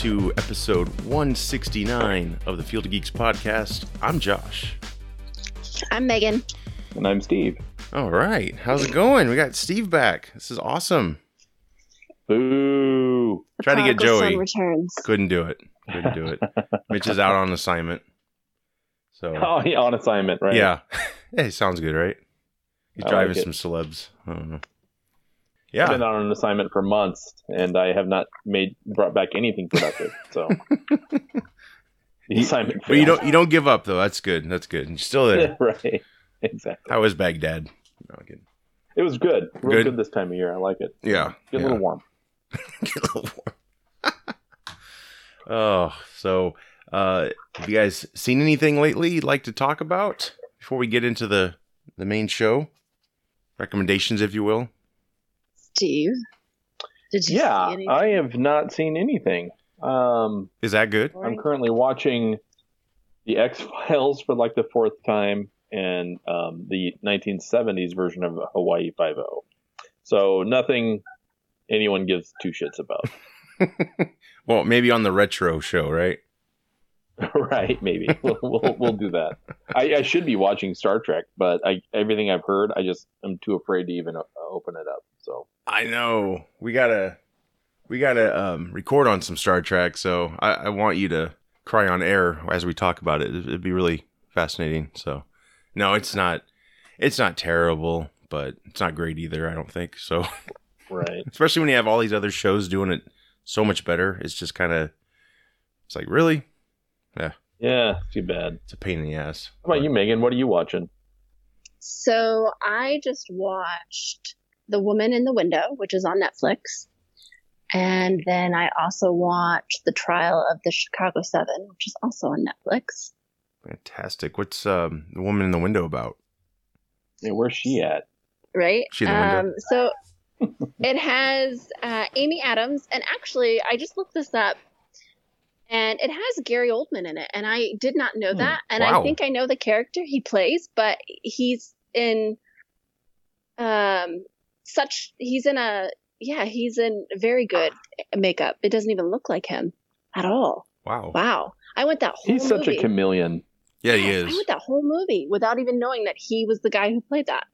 To episode 169 of the Field of Geeks podcast. I'm Josh. I'm Megan. And I'm Steve. All right, how's it going? We got Steve back. This is awesome. Boo! The Try to get Joey. returns. Couldn't do it. Couldn't do it. Mitch is out on assignment. So Oh, yeah, on assignment, right? yeah, yeah, sounds good, right? He's I driving it. some celebs. I don't know. I've been on an assignment for months, and I have not made brought back anything productive. So the You- assignment. but you don't you don't give up though. That's good. That's good. You're still there. right? Exactly. How is Baghdad? No, I'm kidding. It was good. Real Good? good. this time of year. I like it. Yeah, Get yeah. a little warm. Get a little warm. oh, so uh, have you guys seen anything lately you'd like to talk about before we get into the the main show? Recommendations, if you will. Steve, did you Yeah, see? I have not seen anything. Um, Is that good? I'm currently watching the X Files for like the fourth time, and um, the 1970s version of Hawaii Five O. So nothing anyone gives two shits about. Well, maybe on the retro show, right? right? Maybe we'll, we'll we'll do that. I, I should be watching Star Trek, but I everything I've heard, I just am too afraid to even uh, open it up. So I know we gotta we gotta um, record on some Star Trek, so I, I want you to cry on air as we talk about it. It'd be really fascinating. So, no, it's not it's not terrible, but it's not great either. I don't think so. right, especially when you have all these other shows doing it so much better. It's just kind of, it's like really, yeah, Yeah, too bad. it's a pain in the ass. How about you, Megan? What are you watching? So I just watched The Woman in the Window, which is on Netflix. And then I also watched The Trial of the Chicago Seven, which is also on Netflix. Fantastic. What's um, the woman in the window about? Yeah, where's she at? Right? She in the window? Um, so it has uh, Amy Adams. And actually, I just looked this up. And it has Gary Oldman in it. And I did not know Hmm, that. And wow. I think I know the character he plays, but he's in um such he's in a yeah, he's in very good makeup. It doesn't even look like him at all. Wow. Wow. I went that whole He's such movie. a chameleon. Yeah, he Yes, I went that whole movie without even knowing that he was the guy who played that.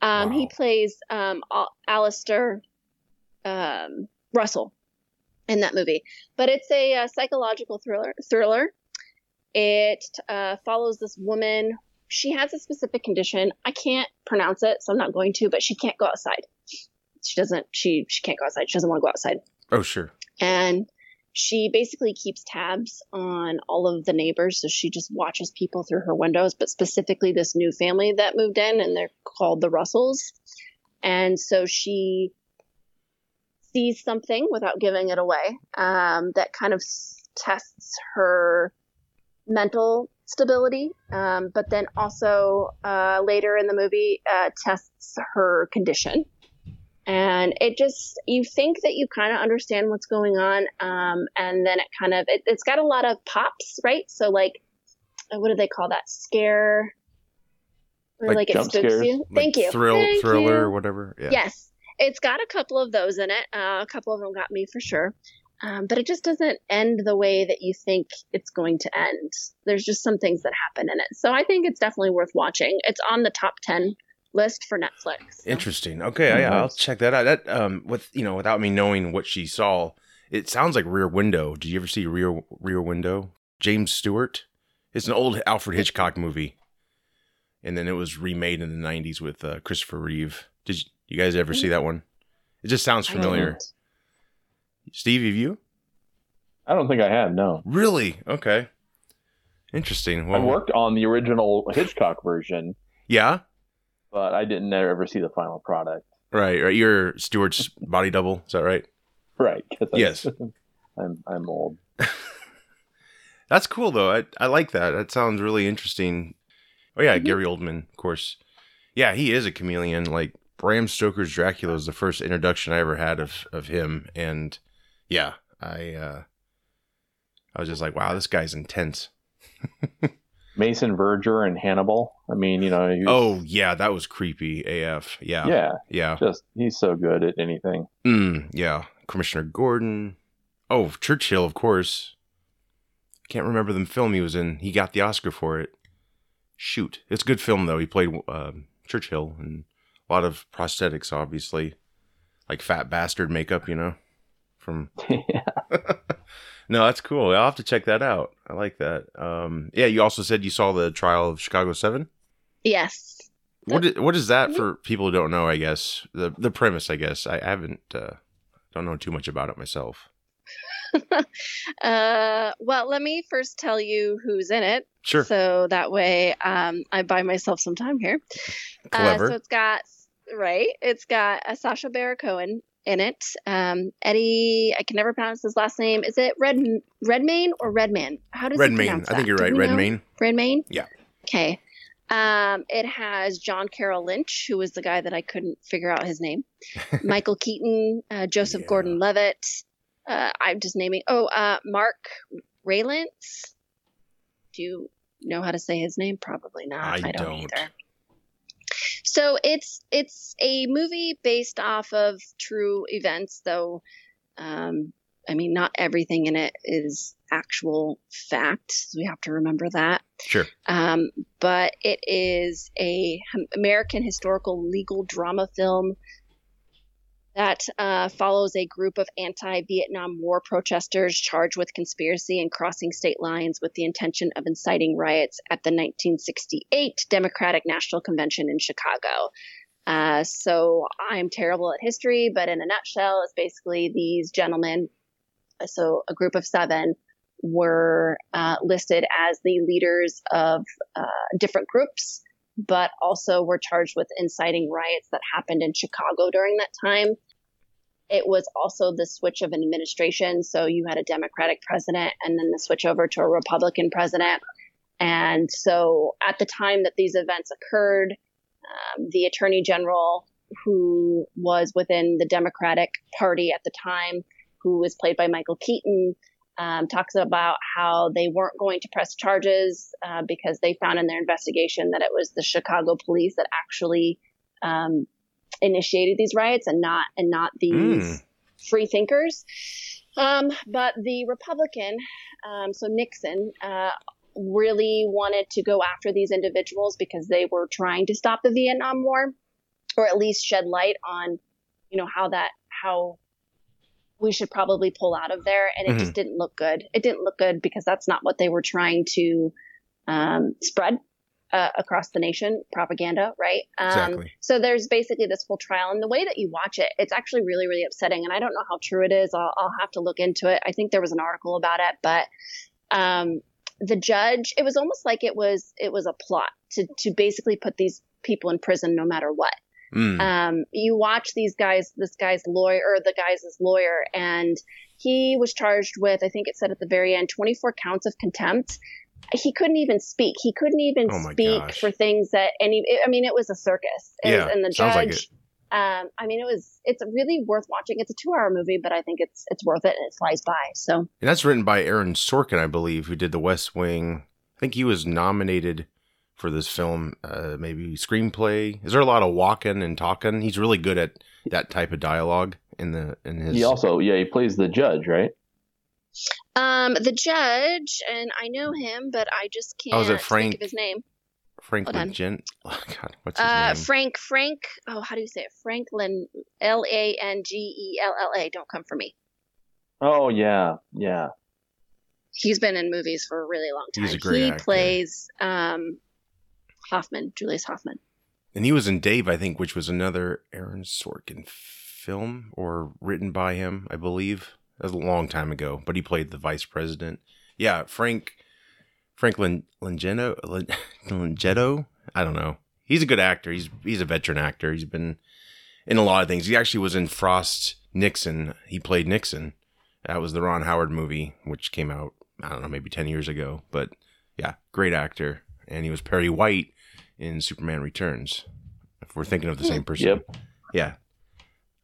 Um, He plays um, Al- Alistair um, Russell in that movie, but it's a, uh psychological thriller. Thriller. It uh, follows this woman. She has a specific condition. I can't pronounce it, so I'm not going to. But she can't go outside. She doesn't. She she can't go outside. She doesn't want to go outside Oh, sure. and she basically keeps tabs on all of the neighbors so she just watches people through her windows but specifically this new family that moved in and they're called the russells and so she sees something without giving it away um, that kind of tests her mental stability um, but then also uh, later in the movie uh, tests her condition and it just you think that you kind of understand what's going on um, and then it kind of it, it's got a lot of pops right so like uh, what do they call that scare or Like like, it jump spooks scares? you thank you Thrill, Thank thriller, you. whatever. Yeah. yes it's got a couple of those in it uh, a couple of them got me for sure um, but it just doesn't end the way that you think it's going to end there's just some things that happen in it so i think it's definitely worth watching it's on the top 10 list for netflix Interesting. Okay, yeah, I'll check that out. That um, with you know, without me knowing what she saw, it sounds like Rear Window. Did you ever see Rear Rear Window? James Stewart. It's an old Alfred Hitchcock movie, and then it was remade in the '90s with uh, Christopher Reeve. Did you, you guys ever see that one? It just sounds familiar. haven't. Steve, have you? I don't think I have. No, Really? Okay. Interesting. Well, I worked on the original Hitchcock version, Yeah. but I didn't ever see the final product. Right. Right. You're Stewart's body double. Is that right? Right. 'cause I- Yes. I'm I'm old. That's cool though. I I like that. That sounds really interesting. Oh yeah, Mhm. Gary Oldman, of course. Yeah, he is a chameleon. Like Bram Stoker's Dracula was the first introduction I ever had of of him, and yeah, I uh I was just like, wow, this guy's intense. Mason Verger and Hannibal. I mean, you know, he was- Oh yeah, that was creepy AF. Yeah, yeah, yeah, just he's so good at anything. mm, yeah. Commissioner Gordon. Oh, Churchill, of course. Can't remember the film he was in. He got the Oscar for it. Shoot, it's a good film though. He played um Churchill and a lot of prosthetics, obviously, like fat bastard makeup, you know, from yeah. no, that's cool. I'll have to check that out. I like that. Um, yeah, you also said you saw the trial of Chicago Seven. Yes. What is, what is that for people who don't know? I guess the the premise. I guess I haven't uh, don't know too much about it myself. Uh, well, let me first tell you who's in it. Sure, So that way, um, I buy myself some time here. clever. Uh, so it's got right. It's got uh, Sacha Baron Cohen in it. Um, Eddie, I can never pronounce his last name. Is it Red Redmayne or Redman? How does Redmayne. I think you're right. Redmayne. Redmayne. Yeah. Okay. Um, it has John Carroll Lynch, who was the guy that I couldn't figure out his name. Michael Keaton, uh, Joseph Yeah. Gordon-Levitt. Uh, I'm just naming. Oh, uh, Mark Rylance. Do you know how to say his name? Probably not. I I, don't, don't. either. So it's it's a movie based off of true events, though. Um, I mean, not everything in it is actual fact. So we have to remember that. Sure. Um, but it is a American historical legal drama film that uh, follows a group of anti-Vietnam War protesters charged with conspiracy and crossing state lines with the intention of inciting riots at the 1968 Democratic National Convention in Chicago. Uh, so I'm terrible at history, but in a nutshell, it's basically these gentlemen, so a group of seven, were uh, listed as the leaders of uh, different groups, but also were charged with inciting riots that happened in Chicago during that time. It was also the switch of an administration. So you had a Democratic president and then the switch over to a Republican president. And so at the time that these events occurred, um, the attorney general, who was within the Democratic Party at the time, who was played by Michael Keaton, um, talks about how they weren't going to press charges uh, because they found in their investigation that it was the Chicago police that actually um, initiated these riots and not and not these Mm. free thinkers. Um, but the Republican, um, so Nixon, uh, really wanted to go after these individuals because they were trying to stop the Vietnam War, or at least shed light on, you know, how that how we should probably pull out of there. And it just didn't look good. It didn't look good because that's not what they were trying to um, spread uh, across the nation, propaganda, right? Um, Exactly. So there's basically this whole trial, and the way that you watch it, it's actually really, really upsetting. And I don't know how true it is. I'll, I'll have to look into it. I think there was an article about it, but um, the judge, it was almost like it was it was a plot to to basically put these people in prison no matter what. Mm. Um, you watch these guys, this guy's lawyer, or the guy's lawyer, and he was charged with, I think it said at the very end, 24 counts of contempt. He couldn't even speak. He couldn't even Oh speak gosh. for things that any. I mean, it was a circus. It Yeah, was, and the sounds like judge. um, I mean, it was. It's really worth watching. It's a two-hour movie, but I think it's it's worth it, and it flies by. So And that's written by Aaron Sorkin, I believe, who did The West Wing. I think he was nominated for this film, uh, maybe screenplay. Is there a lot of walking and talking? He's really good at that type of dialogue in the in his. He also, yeah, he plays the judge, right? Um, the judge, and I know him, but I just can't Oh, is it think Frank? of his name. Franklin hold. Gent. Oh, God, what's his Uh, name? Frank, Frank. Oh, how do you say it? Franklin, L A N G E L L A. Don't come for me. Oh yeah, yeah. He's been in movies for a really long time. He's a great he actor. plays um, Hoffman, Julius Hoffman. and he was in Dave, I think, which was another Aaron Sorkin film or written by him, I believe. That was a long time ago, but he played the vice president. Yeah, Frank Franklin Langeno Langetto. I don't know. He's a good actor. He's he's a veteran actor. He's been in a lot of things. He actually was in Frost Nixon. He played Nixon That was the Ron Howard movie, which came out I don't know maybe ten years ago. But yeah, great actor, and he was Perry White in Superman Returns. If we're thinking of the hmm. same person, Yep. yeah,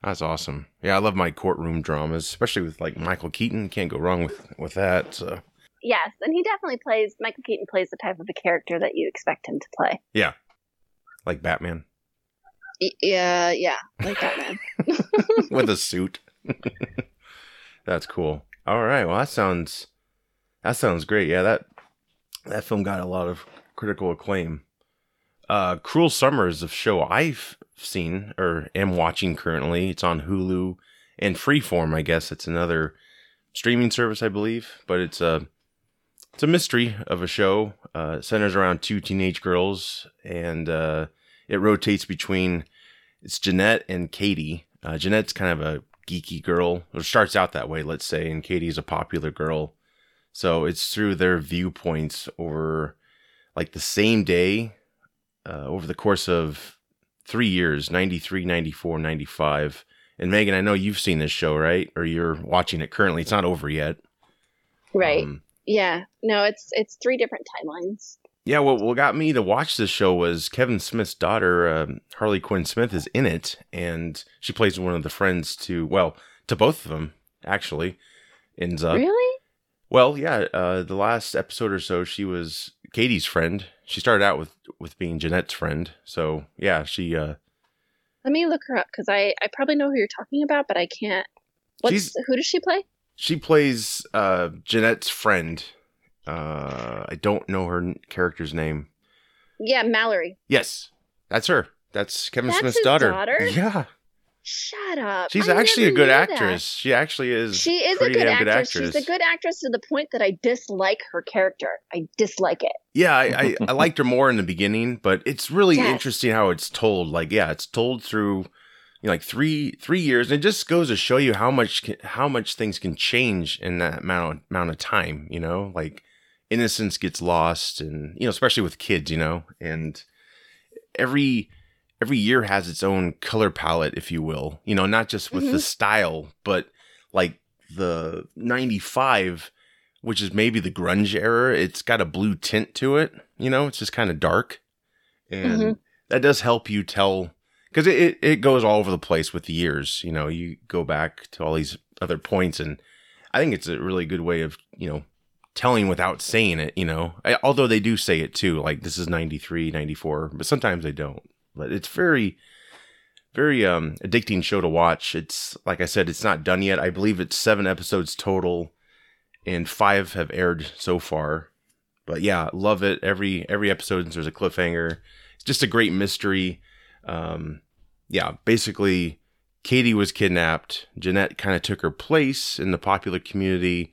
that's awesome. Yeah, I love my courtroom dramas, especially with like Michael Keaton. Can't go wrong with with that. So Yes, and he definitely plays. Michael Keaton plays the type of a character that you expect him to play. Yeah, like Batman Y- Yeah, yeah, like that man. with a suit. That's cool. All right. Well, that sounds that sounds great. Yeah, that that film got a lot of critical acclaim. Uh Cruel Summer is a show I've seen or am watching currently. It's on Hulu and Freeform, I guess. It's another streaming service, I believe, but it's a it's a mystery of a show. Uh it centers around two teenage girls and uh it rotates between it's Jeanette and Katie. Uh, Jeanette's kind of a geeky girl, or starts out that way, let's say, and Katie's a popular girl. So it's through their viewpoints over like the same day uh, over the course of three years 93, 94, 95. And Megan, I know you've seen this show, right? Or you're watching it currently. It's not over yet. right. Um, yeah. No, it's it's three different timelines. Yeah, what what got me to watch this show was Kevin Smith's daughter, um, Harley Quinn Smith, is in it, and she plays one of the friends to well to both of them actually. Ends up really? well, yeah. Uh, the last episode or so, she was Katie's friend. She started out with with being Jeanette's friend, so yeah, she uh, Let me look her up because I I probably know who you're talking about, but I can't. What's who does she play? she plays uh, Jeanette's friend. Uh, I don't know her n- character's name. Yeah, Mallory. Yes, that's her. That's Kevin That's Smith's daughter. daughter? Yeah, Shut up. she's I actually a good knew that. actress. She actually is. She is a good damn actress. good She's a good actress to the point that I dislike her character. I dislike it. Yeah, I, I, I liked her more in the beginning, but it's really Yes. interesting how it's told. Like, yeah, it's told through you know, like three three years, and it just goes to show you how much can, how much things can change in that amount amount of time. You know, like innocence gets lost, and you know, especially with kids. You know, and every every year has its own color palette, if you will. You know, not just with the Mhm. style, but like the '95 which is maybe the grunge era. It's got a blue tint to it. You know, it's just kind of dark, and Mhm. that does help you tell because it, it it goes all over the place with the years. You know, you go back to all these other points, and I think it's a really good way of you know telling without saying it. You know, I, although they do say it too, like this is 93, 94, but sometimes they don't. But it's very very um addicting show to watch. It's like I said, it's not done yet. I believe it's seven episodes total and five have aired so far. But yeah, love it. Every every episode there's a cliffhanger. It's just a great mystery. Um, yeah, basically, Katie was kidnapped. Jeanette kind of took her place in the popular community.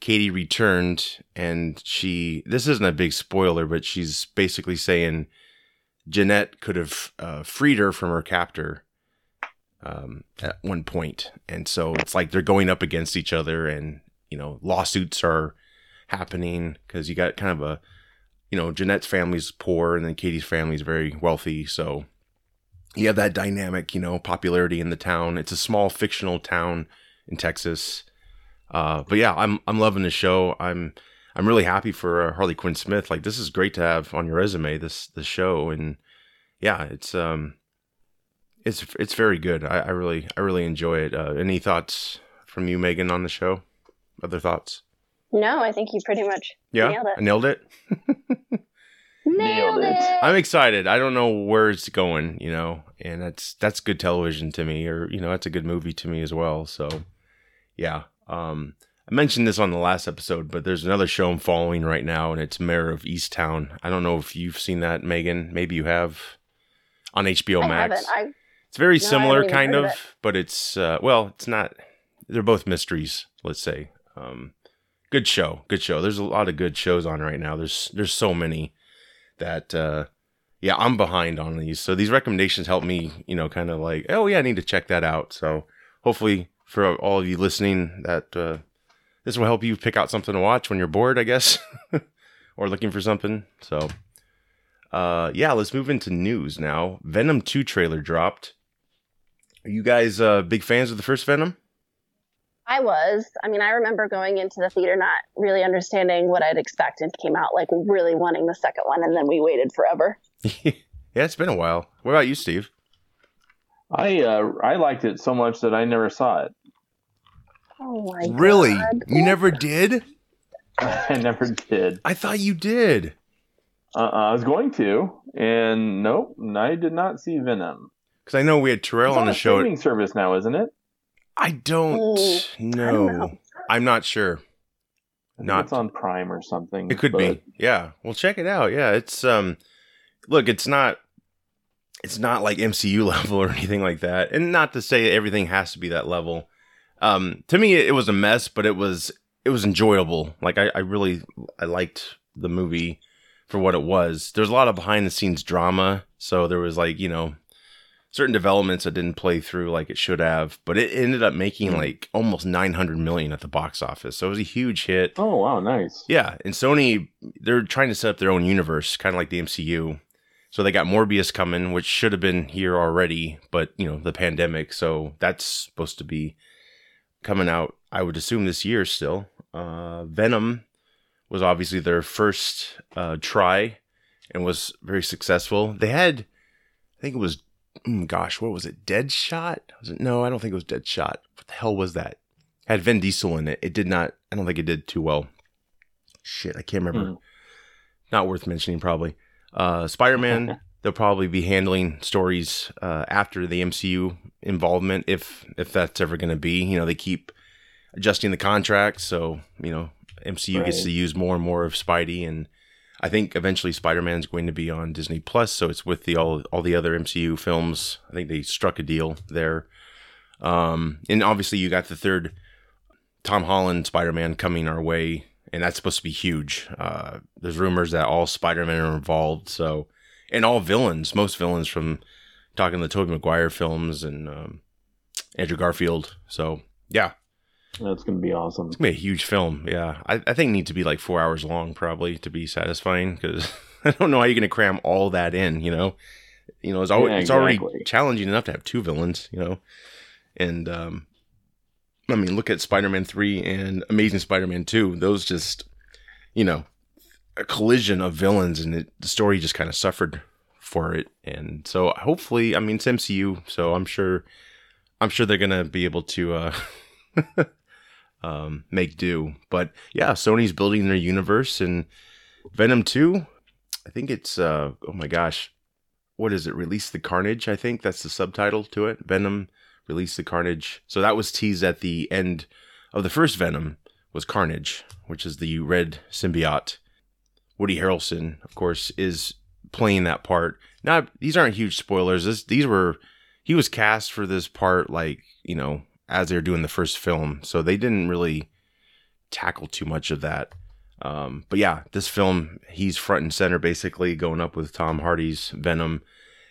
Katie returned, and she. This isn't a big spoiler, but she's basically saying Jeanette could have uh, freed her from her captor um, at one point, and so it's like they're going up against each other, and you know lawsuits are happening because you got kind of a you know Jeanette's family's poor and then Katie's family's very wealthy. So you have that dynamic you know popularity in the town. It's a small fictional town in Texas. Uh but yeah I'm I'm loving the show. I'm I'm really happy for uh, Harley Quinn Smith like this is great to have on your resume this this show and yeah it's um it's it's very good I, I really I really enjoy it uh, any thoughts from you Megan on the show other thoughts No, I think you pretty much yeah Nailed it. I nailed it nailed, Nailed it. it. I'm excited. I don't know where it's going, you know, and that's that's good television to me, or you know, that's a good movie to me as well. So, yeah. Um, I mentioned this on the last episode, but there's another show I'm following right now, and it's Mare of Easttown. I don't know if you've seen that, Megan. Maybe you have on HBO I Max. haven't. I It's very No, similar, kind of, of it. but it's uh, well, it's not. They're both mysteries. Let's say. Um, good show. Good show. There's a lot of good shows on right now. There's there's so many that uh, yeah, I'm behind on these. So these recommendations help me, you know, kind of like, oh yeah, I need to check that out. So hopefully for all of you listening, that uh, this will help you pick out something to watch when you're bored, I guess, or looking for something. So. Uh, yeah, let's move into news now. Venom 2 trailer dropped. Are you guys uh, big fans of the first Venom? I was. I mean, I remember going into the theater not really understanding what I'd expect and came out like really wanting the second one, and then we waited forever. yeah, it's been a while. What about you, Steve? I uh, I liked it so much that I never saw it. Oh my Really? God. You never did? I never did. I thought you did. Uh, I was going to, and nope, I did not see Venom. Because I know we had Terrell It's on on the show. streaming service now, isn't it? I don't Mm, know. know. I'm not sure. Not- it's on Prime or something. It could but- be. Yeah. Well, check it out. Yeah, it's um look, it's not it's not like MCU level or anything like that. And not to say everything has to be that level. Um to me it was a mess, but it was it was enjoyable. Like I, I really I liked the movie for what it was. There's a lot of behind the scenes drama, so there was like, you know, certain developments that didn't play through like it should have, but it ended up making Hmm. like almost 900 million at the box office. So it was a huge hit. Oh wow, nice. Yeah, and Sony they're trying to set up their own universe, kind of like the MCU. So they got Morbius coming, which should have been here already, but you know the pandemic. So that's supposed to be coming out. I would assume this year still. Uh, Venom was obviously their first uh, try and was very successful. They had, I think it was, mm, gosh, what was it? Dead Shot? Was it? No, I don't think it was Dead Shot. What the hell was that? Had Vin Diesel in it. It did not. I don't think it did too well. Shit, I can't remember. Hmm. Not worth mentioning, probably. Uh, Spider Man. they'll probably be handling stories uh, after the MCU involvement, if if that's ever going to be. You know, they keep adjusting the contract, so you know MCU gets to use more and more of Spidey, and I think eventually Spider Man's going to be on Disney Plus, so it's with the all all the other MCU films. I think they struck a deal there, um, and obviously you got the third Tom Holland Spider Man coming our way, and that's supposed to be huge. Uh, there's rumors that all Spider Man are involved, so and all villains, most villains from talking the Tobey Maguire films and um, Andrew Garfield. So yeah, That's gonna be awesome. it's gonna be a huge film. Yeah, I, I think it needs to be like four hours long probably to be satisfying because I don't know how you're gonna cram all that in. You know, you know it's always Yeah, it's already challenging enough to have two villains. You know, and um, I mean look at Spider-Man three and Amazing Spider-Man two. Those just you know a collision of villains and it, the story just kind of suffered for it. And so hopefully, I mean it's MCU, so I'm sure I'm sure they're gonna be able to. uh um, make do. But yeah, Sony's building their universe and Venom 2, I think it's uh oh my gosh. What is it? Release the Carnage, I think that's the subtitle to it. Venom Release the Carnage. So that was teased at the end of the first Venom was Carnage, which is the red symbiote. Woody Harrelson, of course, is playing that part. Now, these aren't huge spoilers. This, these were he was cast for this part like, you know, as they were doing the first film. So they didn't really tackle too much of that. Um, but yeah, this film, he's front and center basically going up with Tom Hardy's Venom.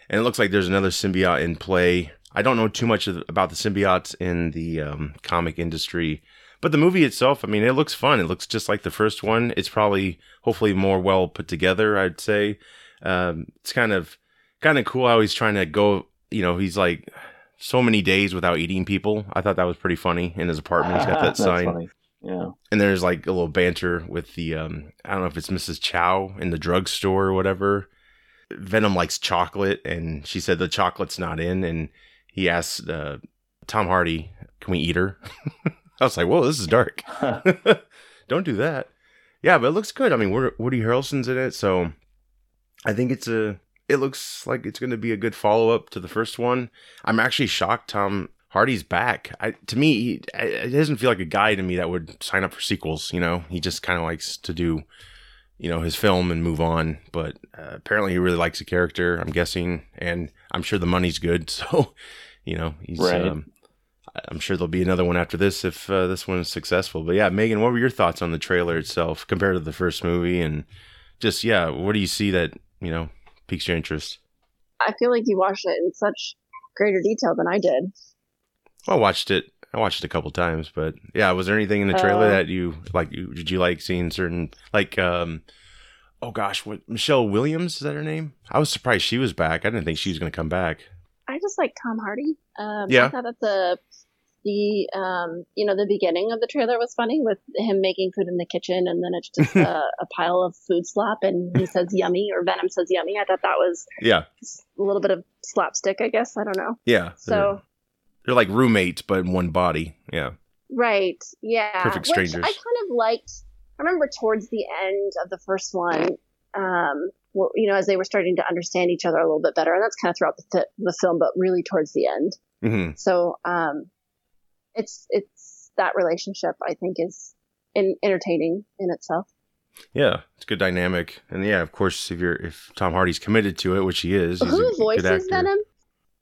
And it looks like there's another symbiote in play. I don't know too much about the symbiotes in the um, comic industry, but the movie itself, I mean, it looks fun. It looks just like the first one. It's probably, hopefully, more well put together. I'd say um, it's kind of, kind of cool how he's trying to go. You know, he's like so many days without eating people. I thought that was pretty funny in his apartment. He's got that sign funny. Yeah. and there's like a little banter with the um I don't know if it's Mrs. Chow in the drugstore or whatever. Venom likes chocolate and she said the chocolate's not in and he asked uh, Tom Hardy, "Can we eat her?" I was like, "Whoa, this is dark. Don't do that." Yeah, but it looks good. I mean, Woody Woody Harrelson's in it, so I think it's a it looks like it's going to be a good follow up to the first one. I'm actually shocked Tom Hardy's back. I, to me, he, it doesn't feel like a guy to me that would sign up for sequels. You know, he just kind of likes to do, you know, his film and move on. But uh, apparently, he really likes the character. I'm guessing, and I'm sure the money's good. So, you know, he's. Right. Um, I'm sure there'll be another one after this if uh, this one is successful. But yeah, Megan, what were your thoughts on the trailer itself compared to the first movie, and just yeah, what do you see that you know piques your interest? I feel like you watched it in such greater detail than I did. I watched it. I watched it a couple times, but yeah, was there anything in the trailer Uh, that you like? You, did you like seeing certain like? um Oh gosh, what Michelle Williams is that her name? I was surprised she was back. I didn't think she was going to come back. I just like Tom Hardy. Um, Yeah. I thought that's a the um, you know, the beginning of the trailer was funny with him making food in the kitchen, and then it's just a, a pile of food slop, and he says "yummy" or Venom says "yummy." I thought that was Yeah, a little bit of slapstick, I guess. I don't know. yeah. So they're, they're like roommates, but in one body. Yeah, right, yeah, Perfect Which strangers. I kind of liked. I remember towards the end of the first one, um, you know, as they were starting to understand each other a little bit better, and that's kind of throughout the, th- the film, but really towards the end. hmm So um, it's it's that relationship I think is in, entertaining in itself. yeah. It's a good dynamic, and yeah, of course, if you're if Tom Hardy's committed to it, which he is, he's a Who good voices actor. Venom?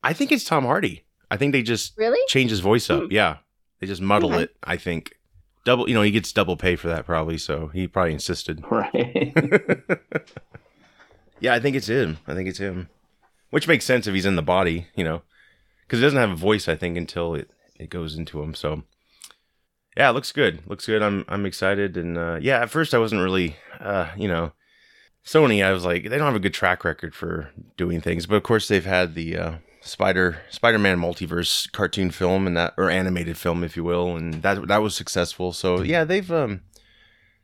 I think it's Tom Hardy. I think they just Really? change his voice up. Hmm. Yeah, they just muddle Okay. it. I think double. You know, he gets double pay for that probably, so he probably insisted. Right. yeah, I think it's him. I think it's him, which makes sense if he's in the body. You know, because he doesn't have a voice. I think until it it goes into them. So yeah, it looks good. Looks good. I'm I'm excited. And uh, yeah, at first I wasn't really, uh, you know, Sony. I was like, they don't have a good track record for doing things, but of course they've had the uh, Spider Spider Man multiverse cartoon film and that or animated film, if you will, and that that was successful. So yeah, they've um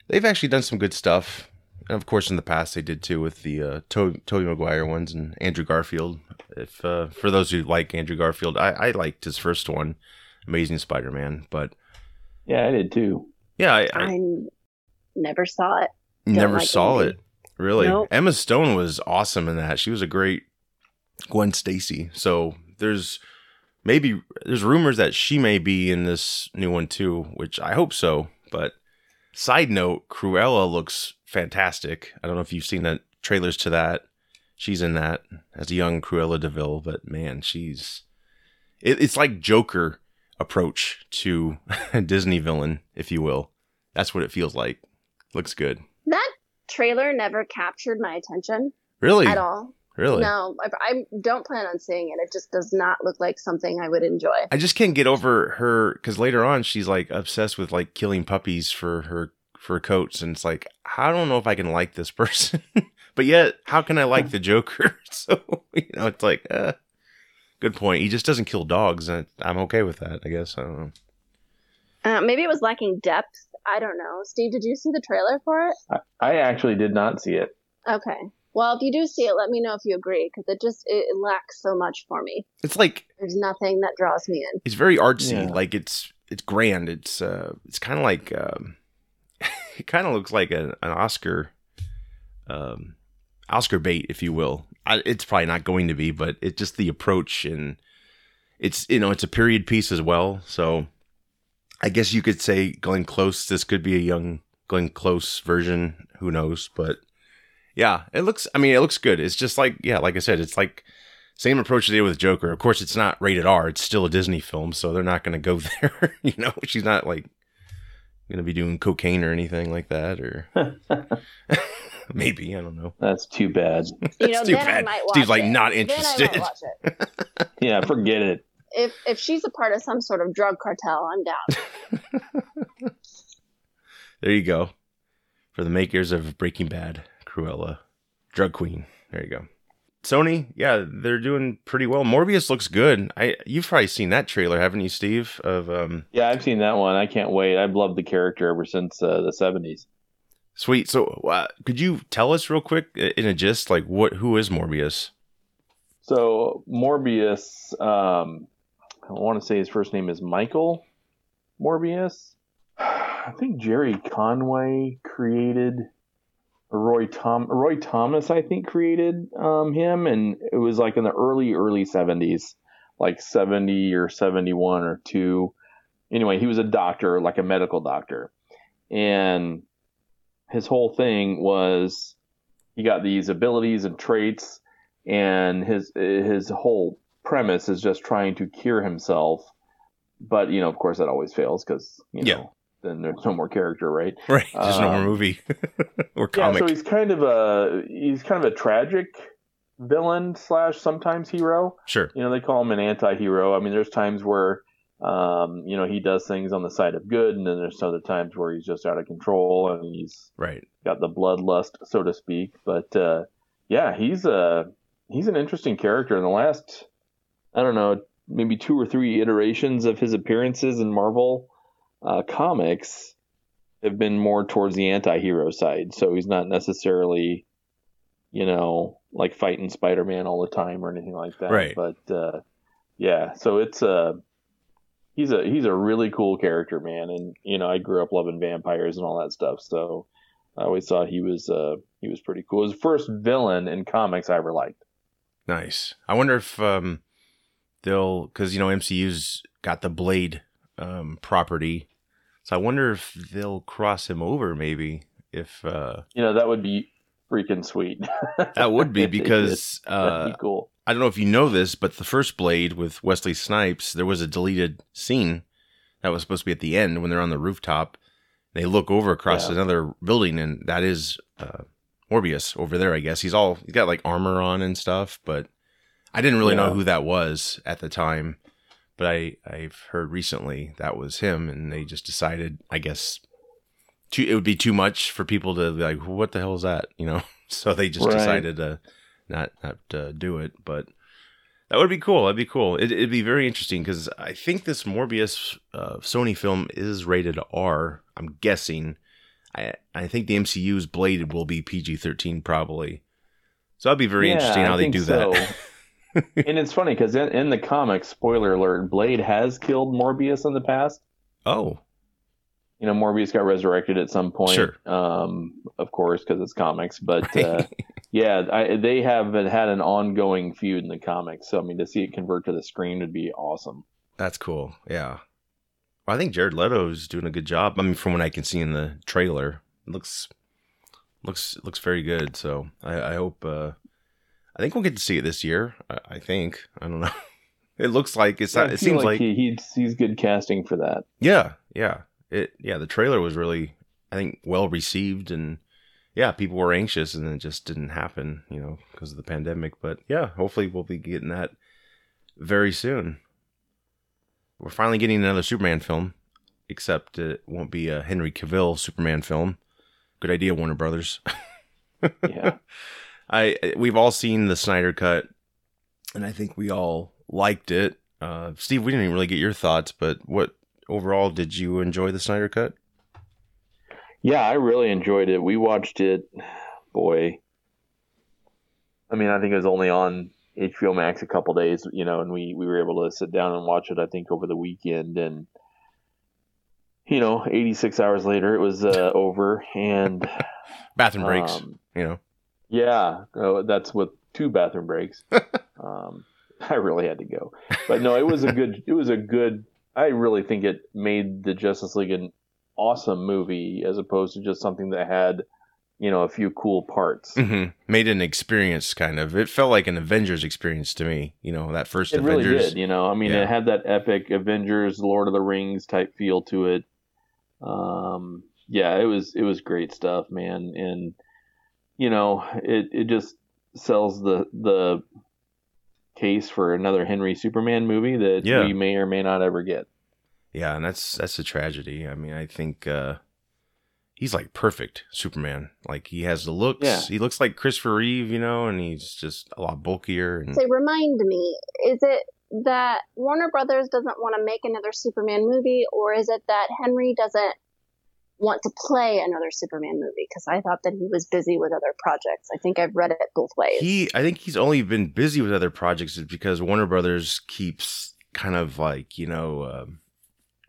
they've actually done some good stuff. And of course, in the past they did too with the uh, to- Tobey Maguire ones and Andrew Garfield. If uh, for those who like Andrew Garfield, I, I liked his first one, Amazing Spider Man, but yeah, I did too. yeah, I, I I never saw it. never like saw Andy. it. Really, Nope. Emma Stone was awesome in that. She was a great Gwen Stacy. So there's maybe there's rumors that she may be in this new one too, which I hope so. But side note, Cruella looks fantastic. I don't know if you've seen the trailers to that. She's in that as a young Cruella de Vil, but man, she's it, it's like Joker approach to a Disney villain, if you will. That's what it feels like. Looks good. That trailer never captured my attention Really? at all. Really? No, I, I don't plan on seeing it. It just does not look like something I would enjoy. I just can't get over her because later on she's like obsessed with like killing puppies for her for coats, and it's like I don't know if I can like this person, but yet how can I like the Joker? so you know, it's like, uh, good point. He just doesn't kill dogs, and I'm okay with that. I guess I don't know. Uh, maybe it was lacking depth. I don't know. Steve, did you see the trailer for it? I, I actually did not see it. Okay. Well, if you do see it, let me know if you agree because it just it, it lacks so much for me. It's like There's nothing that draws me in. it's very artsy. Yeah. Like it's it's grand. It's uh it's kind of like um, it kind of looks like an, an Oscar um Oscar bait, if you will. I, it's probably not going to be, but it's just the approach and it's you know it's a period piece as well. So I guess you could say Glenn Close. This could be a young Glenn Close version. Who knows? But yeah, it looks. I mean, it looks good. It's just like yeah, like I said, it's like same approach they did with Joker. Of course, it's not rated R. It's still a Disney film, so they're not going to go there. you know, she's not like going to be doing cocaine or anything like that, or maybe I don't know. That's too bad. You know, too then I bad. might watch Steve's like it. not Then I might interested. watch it. Yeah, forget it. If if she's a part of some sort of drug cartel, I'm down. There you go. For the makers of Breaking Bad, Cruella, Drug Queen. There you go. Sony, yeah, they're doing pretty well. Morbius looks good. I you've probably seen that trailer, haven't you, Steve? Of um Yeah, I've seen that one. I can't wait. I've loved the character ever since uh, the 70s. Sweet. So, uh, could you tell us real quick in a gist, like what who is Morbius? So Morbius, um, I want to say his first name is Michael Morbius. I think Gerry Conway created Roy Tom Roy Thomas. I think created um, him, and it was like in the early early seventies, like seventy or seventy one or two. Anyway, he was a doctor, like a medical doctor, and his whole thing was he got these abilities and traits and his his whole premise is just trying to cure himself. But you know, of course, that always fails because you know Yeah. Then there's no more character, right? Right. Just no more Um, movie or comic. Yeah, so he's kind of a he's kind of a tragic villain slash sometimes hero. sure. You know, they call him an anti-hero. I mean, there's times where um, you know he does things on the side of good, and then there's other times where he's just out of control and he's Right. got the bloodlust, so to speak. But uh, yeah, he's a he's an interesting character. In the last, I don't know, maybe two or three iterations of his appearances in Marvel uh, comics have been more towards the anti-hero side. So he's not necessarily, you know, like fighting Spider-Man all the time or anything like that. Right. But uh, yeah, so it's uh he's a he's a really cool character, man. And you know, I grew up loving vampires and all that stuff, so I always thought he was uh he was pretty cool. His first villain in comics I ever liked. Nice. I wonder if um they'll because you know MCU's got the Blade um property, so I wonder if they'll cross him over. Maybe if uh You know, that would be freaking sweet. that would be If they did. because uh be cool. I don't know if you know this, but the first Blade with Wesley Snipes, there was a deleted scene that was supposed to be at the end when they're on the rooftop. They look over across Yeah. another building, and that is uh, Morbius over there. I guess he's all he's got like armor on and stuff, but I didn't really know who that was at the time. But I I've heard recently that was him, and they just decided, I guess, too, it would be too much for people to be like, what the hell is that? You know, so they just Right. decided to not not uh, do it. But that would be cool. That'd be cool. It, it'd be very interesting because I think this Morbius uh, Sony film is rated R. I'm guessing. I I think the MCU's Blade will be PG thirteen probably. So that'd be very Yeah, interesting I how they do so. that. and it's funny because in, in the comics, spoiler alert, Blade has killed Morbius in the past. oh, You know, Morbius got resurrected at some point. Sure. Um, of course, because it's comics. But uh, yeah, I, they have had an ongoing feud in the comics. So I mean, to see it convert to the screen would be awesome. that's cool. Yeah. Well, I think Jared Leto's doing a good job. I mean, from what I can see in the trailer, it looks looks looks very good. So I, I hope. Uh, I think we'll get to see it this year. I, I think. I don't know. It looks like it's I not. It seems like, he, he's he's good casting for that. yeah, yeah. It yeah. The trailer was really, I think, well received, and yeah, people were anxious, and it just didn't happen, you know, because of the pandemic. But yeah, hopefully we'll be getting that very soon. We're finally getting another Superman film, except it won't be a Henry Cavill Superman film. Good idea, Warner Brothers. Yeah. I we've all seen the Snyder cut, and I think we all liked it. Uh, Steve, we didn't even really get your thoughts, but what overall did you enjoy the Snyder cut? Yeah, I really enjoyed it. We watched it, boy. I mean, I think it was only on HBO Max a couple days, you know, and we we were able to sit down and watch it. I think over the weekend, and you know, 86 hours later, it was uh, over, and Bathroom breaks, um, you know. Yeah, uh, that's with two bathroom breaks. um, I really had to go, but no, it was a good. It was a good. I really think it made the Justice League an awesome movie as opposed to just something that had, you know, a few cool parts. hmm Made an experience, kind of. It felt like an Avengers experience to me. You know, that first It really Avengers. did, you know. I mean, Yeah. it had that epic Avengers, Lord of the Rings type feel to it. Um, yeah, it was it was great stuff, man, and you know, it it just sells the the case for another Henry Superman movie that Yeah. we may or may not ever get. Yeah, and that's that's a tragedy. I mean, I think uh he's like perfect Superman. Like he has the looks. Yeah. He looks like Christopher Reeve, you know, and he's just a lot bulkier and Say, remind me, is it that Warner Brothers doesn't want to make another Superman movie, or is it that Henry doesn't want to play another Superman movie? Because I thought that he was busy with other projects. I think I've read it both ways. he I think he's only been busy with other projects because Warner Brothers keeps kind of like, you know, um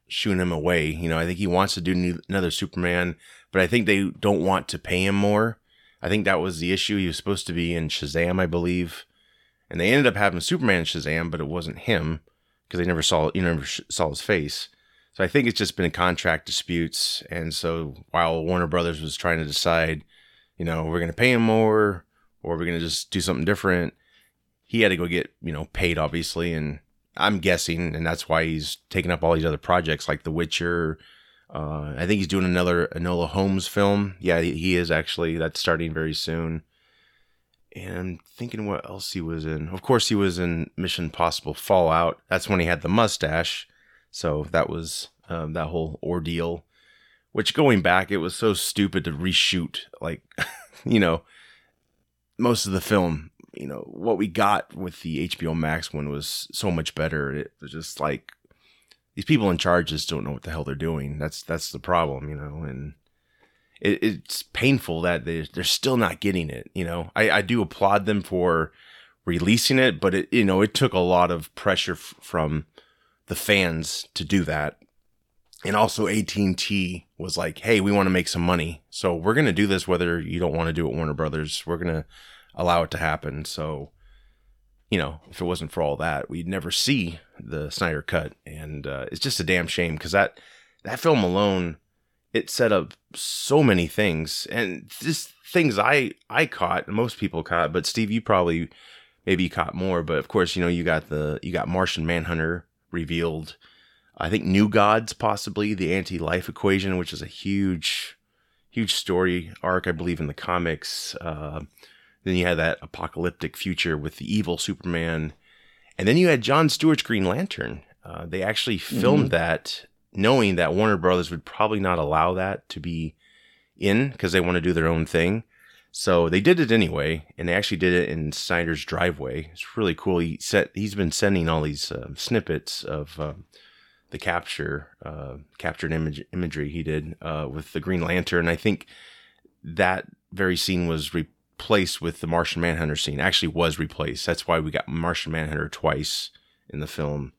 shooing him away. You know, I think he wants to do new, another Superman, but I think they don't want to pay him more. I think that was the issue. He was supposed to be in Shazam, I believe, and they ended up having Superman Shazam, but it wasn't him because they never saw you never saw his face. So I think it's just been contract disputes, and so while Warner Brothers was trying to decide, you know, we're going to pay him more or we're going to just do something different, he had to go get you know paid obviously, and I'm guessing, and that's why he's taking up all these other projects like The Witcher. Uh, I think he's doing another Enola Holmes film. Yeah, he, is actually. That's starting very soon. And I'm thinking what else he was in. Of course, he was in Mission Possible Fallout. That's when he had the mustache. So that was um, that whole ordeal. Which going back, it was so stupid to reshoot. Like, you know, most of the film you know, what we got with the HBO Max one was so much better. It was just like these people in charge just don't know what the hell they're doing. That's that's the problem, you know, and it, it's painful that they they're still not getting it. You know, I, I do applaud them for releasing it, but it you know it took a lot of pressure f- from the fans to do that, and also AT and T was like, hey, we want to make some money, so we're gonna do this whether you don't want to do it, Warner Brothers. We're gonna allow it to happen. So you know, if it wasn't for all that, we'd never see the Snyder cut, and uh, it's just a damn shame because that that film alone, it set up so many things, and just things I I caught, most people caught, but Steve, you probably maybe caught more, but of course, you know, you got the you got Martian Manhunter revealed. I think New Gods possibly the anti-life equation, which is a huge, huge story arc, I believe, in the comics. Uh, then you had that apocalyptic future with the evil Superman. And then you had John Stewart's Green Lantern. Uh, they actually filmed mm-hmm. that knowing that Warner Brothers would probably not allow that to be in because they want to do their own thing. So they did it anyway, and they actually did it in Snyder's driveway. It's really cool. He set he's been sending all these uh, snippets of uh, the capture uh, captured image imagery he did uh, with the Green Lantern. I think that very scene was replaced with the Martian Manhunter scene. Actually, was replaced. That's why we got Martian Manhunter twice in the film.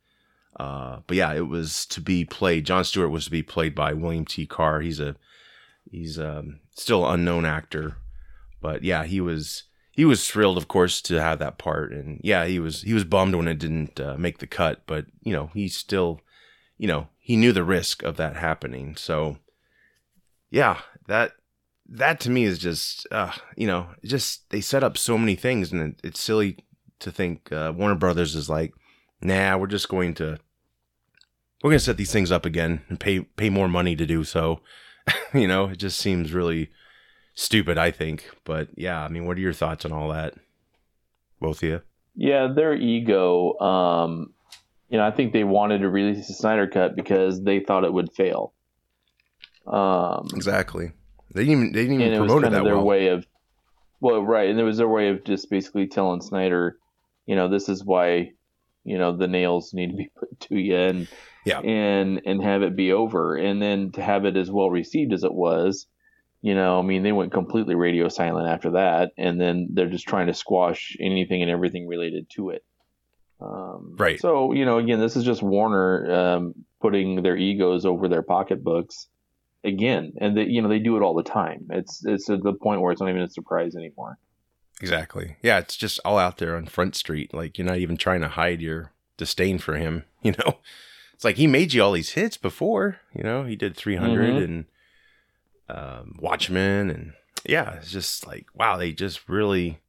Uh, but yeah, it was to be played. John Stewart was to be played by William T. Carr. He's a he's um, still unknown actor, but yeah, he was he was thrilled, of course, to have that part. And yeah, he was he was bummed when it didn't uh, make the cut, but you know, he still, you know, he knew the risk of that happening. So yeah, that that to me is just uh, you know just they set up so many things and it, it's silly to think uh, warner brothers is like nah we're just going to we're going to set these things up again and pay pay more money to do so you know it just seems really stupid i think. But yeah i mean what are your thoughts on all that? Both of you? Yeah their ego um you know i think they wanted to release the snyder cut because they thought it would fail. Um exactly. They didn't even they didn't even and promote it, it that their well. way of well, right, and it was their way of just basically telling Snyder, you know, this is why, you know, the nails need to be put to you and yeah, and and have it be over, and then to have it as well received as it was. You know, I mean, they went completely radio silent after that, and then they're just trying to squash anything and everything related to it. Um, right. So, you know, again, this is just Warner um, putting their egos over their pocketbooks again, and they, you know they do it all the time. It's it's at the point where it's not even a surprise anymore. Exactly. Yeah, it's just all out there on Front Street. Like you're not even trying to hide your disdain for him. You know, it's like he made you all these hits before. You know, he did 300 mm-hmm. and um, Watchmen, and yeah, it's just like wow, they just really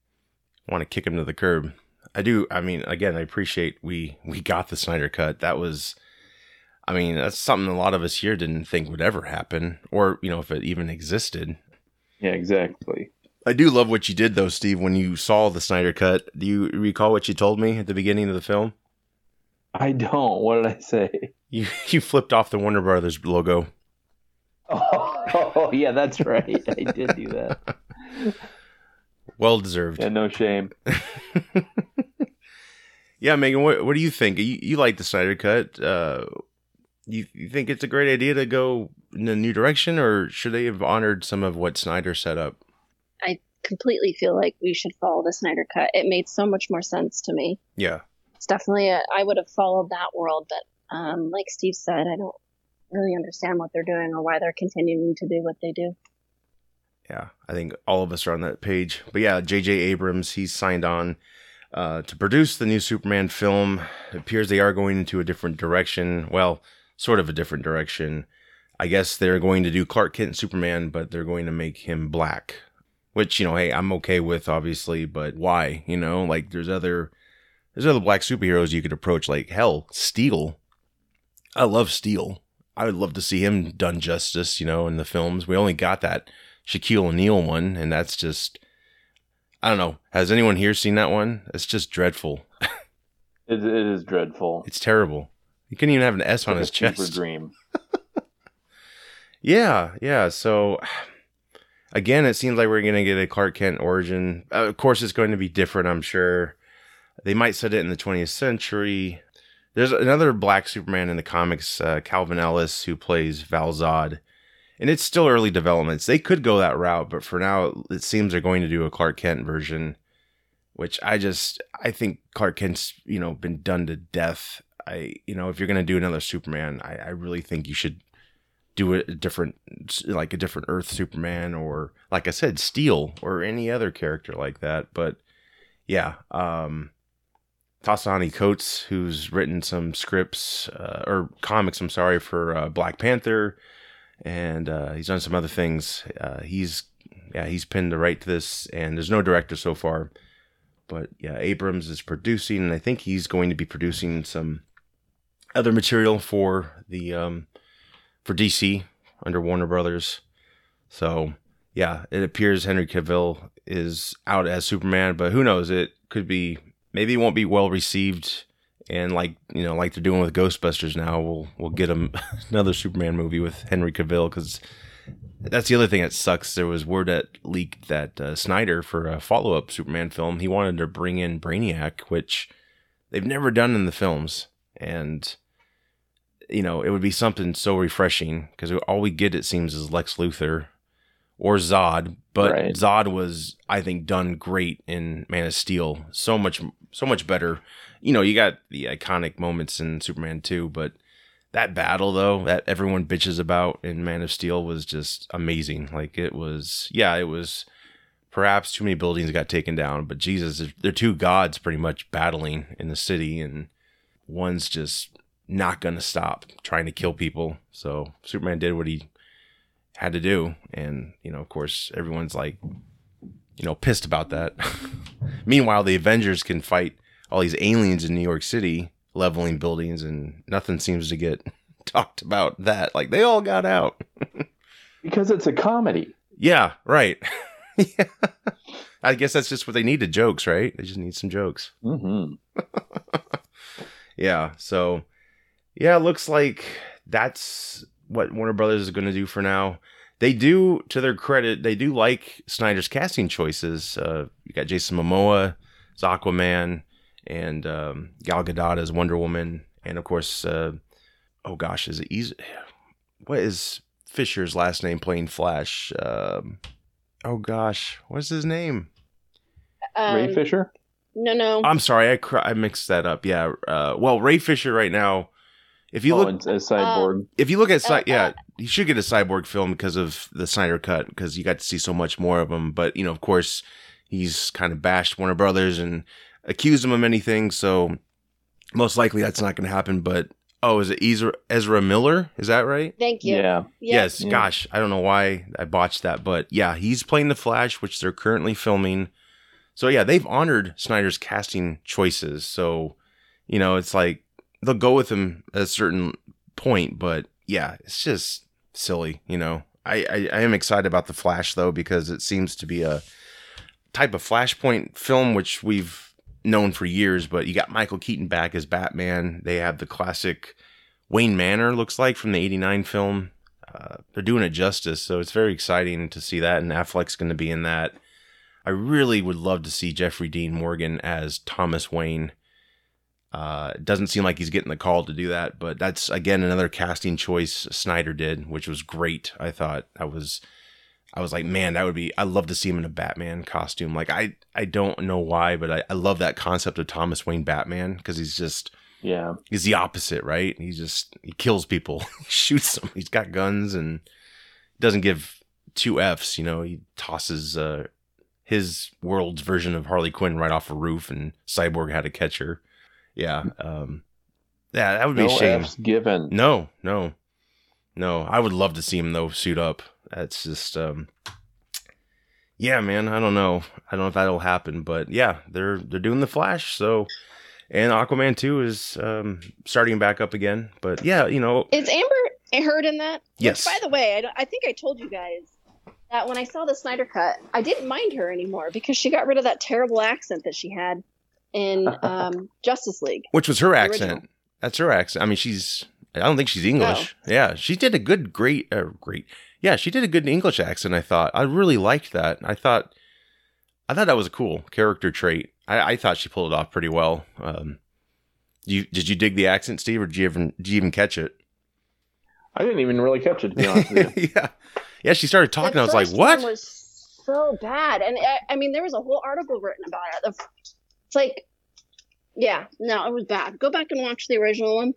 want to kick him to the curb. I do. I mean, again, I appreciate we we got the Snyder cut. That was I mean, that's something a lot of us here didn't think would ever happen, or you know, if it even existed. Yeah, exactly. I do love what you did though, Steve. When you saw the Snyder cut, do you recall what you told me at the beginning of the film? I don't. What did I say? You you flipped off the Warner Brothers logo. Oh, oh yeah, that's right. I did do that. Well deserved. Yeah, no shame. yeah, Megan, what what do you think? You you like the Snyder cut? Uh, you, you think it's a great idea to go in a new direction, or should they have honored some of what Snyder set up? I completely feel like we should follow the Snyder cut. It made so much more sense to me. Yeah, it's definitely. A, I would have followed that world, but um, like Steve said, I don't really understand what they're doing or why they're continuing to do what they do. Yeah, I think all of us are on that page. But yeah, J.J. Abrams, he's signed on uh, to produce the new Superman film. It appears they are going into a different direction. Well, sort of a different direction. I guess they're going to do Clark Kent Superman, but they're going to make him black. Which, you know, hey, I'm okay with obviously, but why? You know, like there's other there's other black superheroes you could approach, like hell, Steel. I love Steel. I would love to see him done justice, you know, in the films. We only got that Shaquille O'Neal one, and that's just I don't know. Has anyone here seen that one? It's just dreadful. it, it is dreadful. It's terrible. He couldn't even have an S on his chest. Dream. yeah, yeah. So, again, it seems like we're going to get a Clark Kent origin. Uh, of course, it's going to be different, I'm sure. They might set it in the 20th century. There's another black Superman in the comics, uh, Calvin Ellis, who plays Val Zod. And it's still early developments. They could go that route, but for now, it seems they're going to do a Clark Kent version, which I just, I think Clark Kent's, you know, been done to death. I, you know, if you're going to do another Superman, I, I really think you should do a different like a different earth superman or like i said steel or any other character like that but yeah um Ta-Nehisi Coates, who's written some scripts uh, or comics, I'm sorry, for uh, Black Panther, and uh, he's done some other things. Uh, he's yeah, he's pinned the right to this, and there's no director so far, but yeah, Abrams is producing, and I think he's going to be producing some other material for the um, for DC under Warner Brothers. So yeah, it appears Henry Cavill is out as Superman, but who knows? It could be maybe it won't be well received and like you know like they're doing with ghostbusters now we'll we'll get them another superman movie with henry cavill because that's the other thing that sucks there was word that leaked that uh, snyder for a follow-up superman film he wanted to bring in brainiac which they've never done in the films and you know it would be something so refreshing because all we get it seems is lex luthor or Zod, but Right. Zod was I think done great in Man of Steel. So much so much better. You know, you got the iconic moments in Superman 2, but that battle though that everyone bitches about in Man of Steel was just amazing. Like it was yeah, it was perhaps too many buildings got taken down, but Jesus, they're- two gods pretty much battling in the city and one's just not going to stop trying to kill people. So Superman did what he had to do and you know of course everyone's like you know pissed about that. Meanwhile the avengers can fight all these aliens in new york city leveling buildings and nothing seems to get talked about that. Like they all got out. Because it's a comedy. yeah right. Yeah. I guess that's just what they need the jokes right? They just need some jokes. Hmm yeah so yeah it looks like that's what warner brothers is going to do for now they do to their credit they do like snyder's casting choices. Uh you got jason momoa as aquaman and um, gal gadot as wonder woman. And of course uh oh gosh is it easy? What is fisher's last name playing flash? Um oh gosh what's his name? Um, Ray Fisher. No, no. i'm sorry i cr- i mixed that up. Yeah uh well ray fisher right now if you oh, look at and Cyborg. if you look at Uh, Cy- yeah, you should get a cyborg film because of the Snyder cut because you got to see so much more of him. But you know, of course, he's kind of bashed Warner Brothers and accused him of many things. So most likely that's not going to happen. But oh, is it Ezra, Ezra Miller? Is that right? Thank you. yeah. Yes. Yeah. Gosh, I don't know why I botched that, but yeah, he's playing the Flash, which they're currently filming. So yeah, they've honored Snyder's casting choices. So you know, it's like they'll go with him at a certain point, but yeah, it's just silly. You know, I I, I am excited about the Flash though because it seems to be a type of Flashpoint film which we've known for years. But you got Michael Keaton back as Batman. They have the classic Wayne Manor looks like from the '89 film. Uh, they're doing it justice, so it's very exciting to see that. And Affleck's going to be in that. I really would love to see Jeffrey Dean Morgan as Thomas Wayne. Uh, it doesn't seem like he's getting the call to do that, but that's again another casting choice Snyder did, which was great. I thought I was, I was like, man, that would be. I love to see him in a Batman costume. Like I, I don't know why, but I, I love that concept of Thomas Wayne Batman because he's just Yeah. he's the opposite, right? He just he kills people, shoots them. He's got guns and doesn't give two f's. You know, he tosses uh, his world's version of Harley Quinn right off a roof, and Cyborg had to catch her. Yeah, um, yeah, that would be No a shame. F's given. No, no, no. I would love to see him though suit up. That's just, um, yeah, man. I don't know. I don't know if that'll happen, but yeah, they're they're doing the Flash. So, and Aquaman two is um, starting back up again. But yeah, you know, Is Amber Heard in that? Which, Yes. by the way, I, don't- I think I told you guys that when I saw the Snyder cut, I didn't mind her anymore because she got rid of that terrible accent that she had in um, Justice League. which was her accent. original. That's her accent. I mean, she's. I don't think she's English. Yeah, she did a good, great, uh, great. Yeah, she did a good English accent. I thought I really liked that. I thought, I thought that was a cool character trait. I, I thought she pulled it off pretty well. Um, you did you dig the accent, Steve, or did you even did you even catch it? I didn't even really catch it to be honest with you. yeah, yeah. She started talking. I was like, "What?" was so bad, and I, I mean, there was a whole article written about it. The- It's like, yeah, no, it was bad. Go back and watch the original one,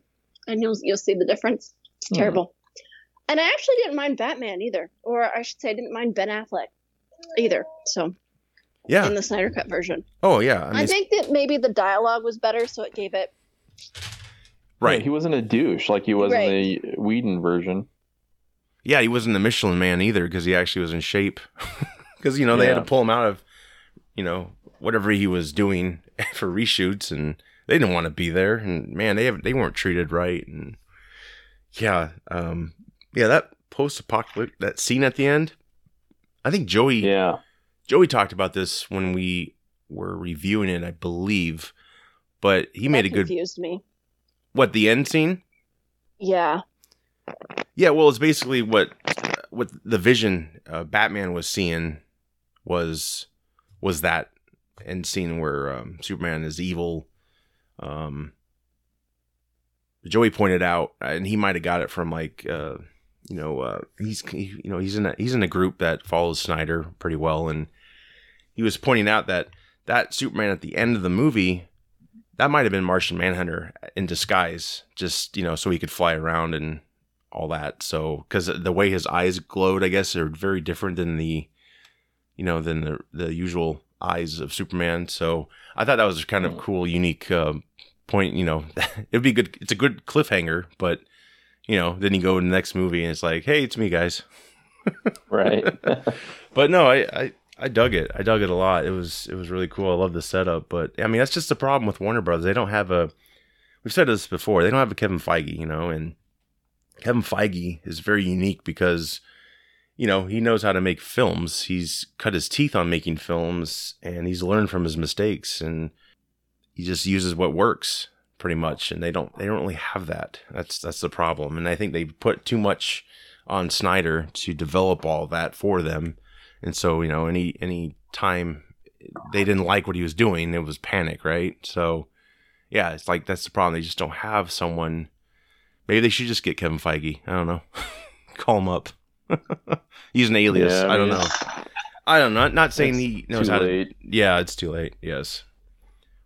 and you'll you'll see the difference. It's Hmm. terrible. And I actually didn't mind Batman either, or I should say, I didn't mind Ben Affleck either. So yeah. in the Snyder Cut version, oh yeah. I I, think that maybe the dialogue was better, so it gave it. right. Yeah, he wasn't a douche like he was Right. in the Whedon version. Yeah, he wasn't the Michelin Man either because he actually was in shape. Because you know they had to pull him out of, you know, whatever he was doing for reshoots, and they didn't want to be there. And man, they have, they weren't treated right. And yeah, um, yeah, that post-apocalyptic that scene at the end. I think Joey Yeah. Joey talked about this when we were reviewing it, I believe. But he made that a good confused me. what the end scene. Yeah, Yeah, well, it's basically what what the vision uh, Batman was seeing was was that end scene where um, Superman is evil. Um, Joey pointed out, and he might have got it from like uh, you know uh, he's he, you know he's in a, he's in a group that follows Snyder pretty well, and he was pointing out that that Superman at the end of the movie that might have been Martian Manhunter in disguise, just you know, so he could fly around and all that. So because the way his eyes glowed, I guess, are very different than the, you know, than the the usual eyes of Superman. So I thought that was kind of Hmm. cool, unique uh, point. You know, it'd be good. It's a good cliffhanger, but you know, then you go in the next movie and it's like, hey, it's me, guys. Right. But no, I, I I dug it. I dug it a lot. It was it was really cool. I love the setup. But I mean, that's just the problem with Warner Brothers. They don't have a. We've said this before. They don't have a Kevin Feige, you know, and Kevin Feige is very unique because, you know, he knows how to make films. He's cut his teeth on making films, and he's learned from his mistakes, and he just uses what works pretty much. And they don't they don't really have that. That's that's the problem. And I think they put too much on Snyder to develop all that for them. And so, you know, any any time they didn't like what he was doing, it was panic, right? So, yeah, it's like that's the problem. They just don't have someone. Maybe they should just get Kevin Feige. I don't know. Call him up. Use an alias. Yeah, I don't know. I don't know. Not, saying he knows how to. Yeah, it's too late. Yes.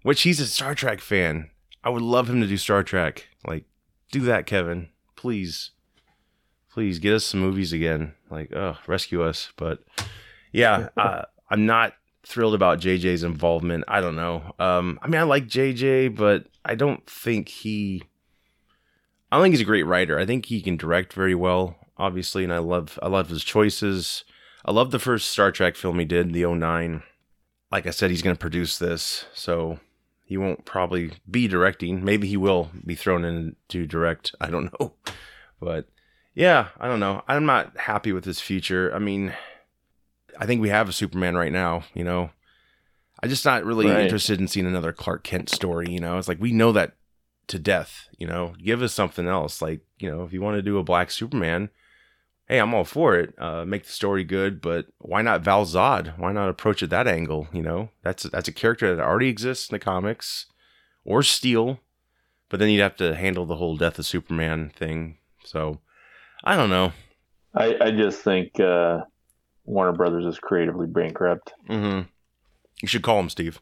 Which he's a Star Trek fan. I would love him to do Star Trek. Like, do that, Kevin. Please. Please get us some movies again. Like, oh, rescue us. But yeah, uh, I'm not thrilled about JJ's involvement. I don't know. Um, I mean, I like JJ, but I don't think he. I don't think he's a great writer. I think he can direct very well, obviously, and I love I love his choices. I love the first Star Trek film he did, the 09. Like I said, he's going to produce this, so he won't probably be directing. Maybe he will be thrown in to direct. I don't know. But yeah, I don't know. I'm not happy with his future. I mean, I think we have a Superman right now, you know. I'm just not really Right. interested in seeing another Clark Kent story, you know. It's like we know that to death, you know. Give us something else. Like, you know, if you want to do a black Superman, hey, I'm all for it. Uh, make the story good, but why not Val Zod? Why not approach it that angle? You know, that's that's a character that already exists in the comics, or Steel, but then you'd have to handle the whole death of Superman thing. So, I don't know. I, I just think uh, Warner Brothers is creatively bankrupt. Mm-hmm. You should call him Steve.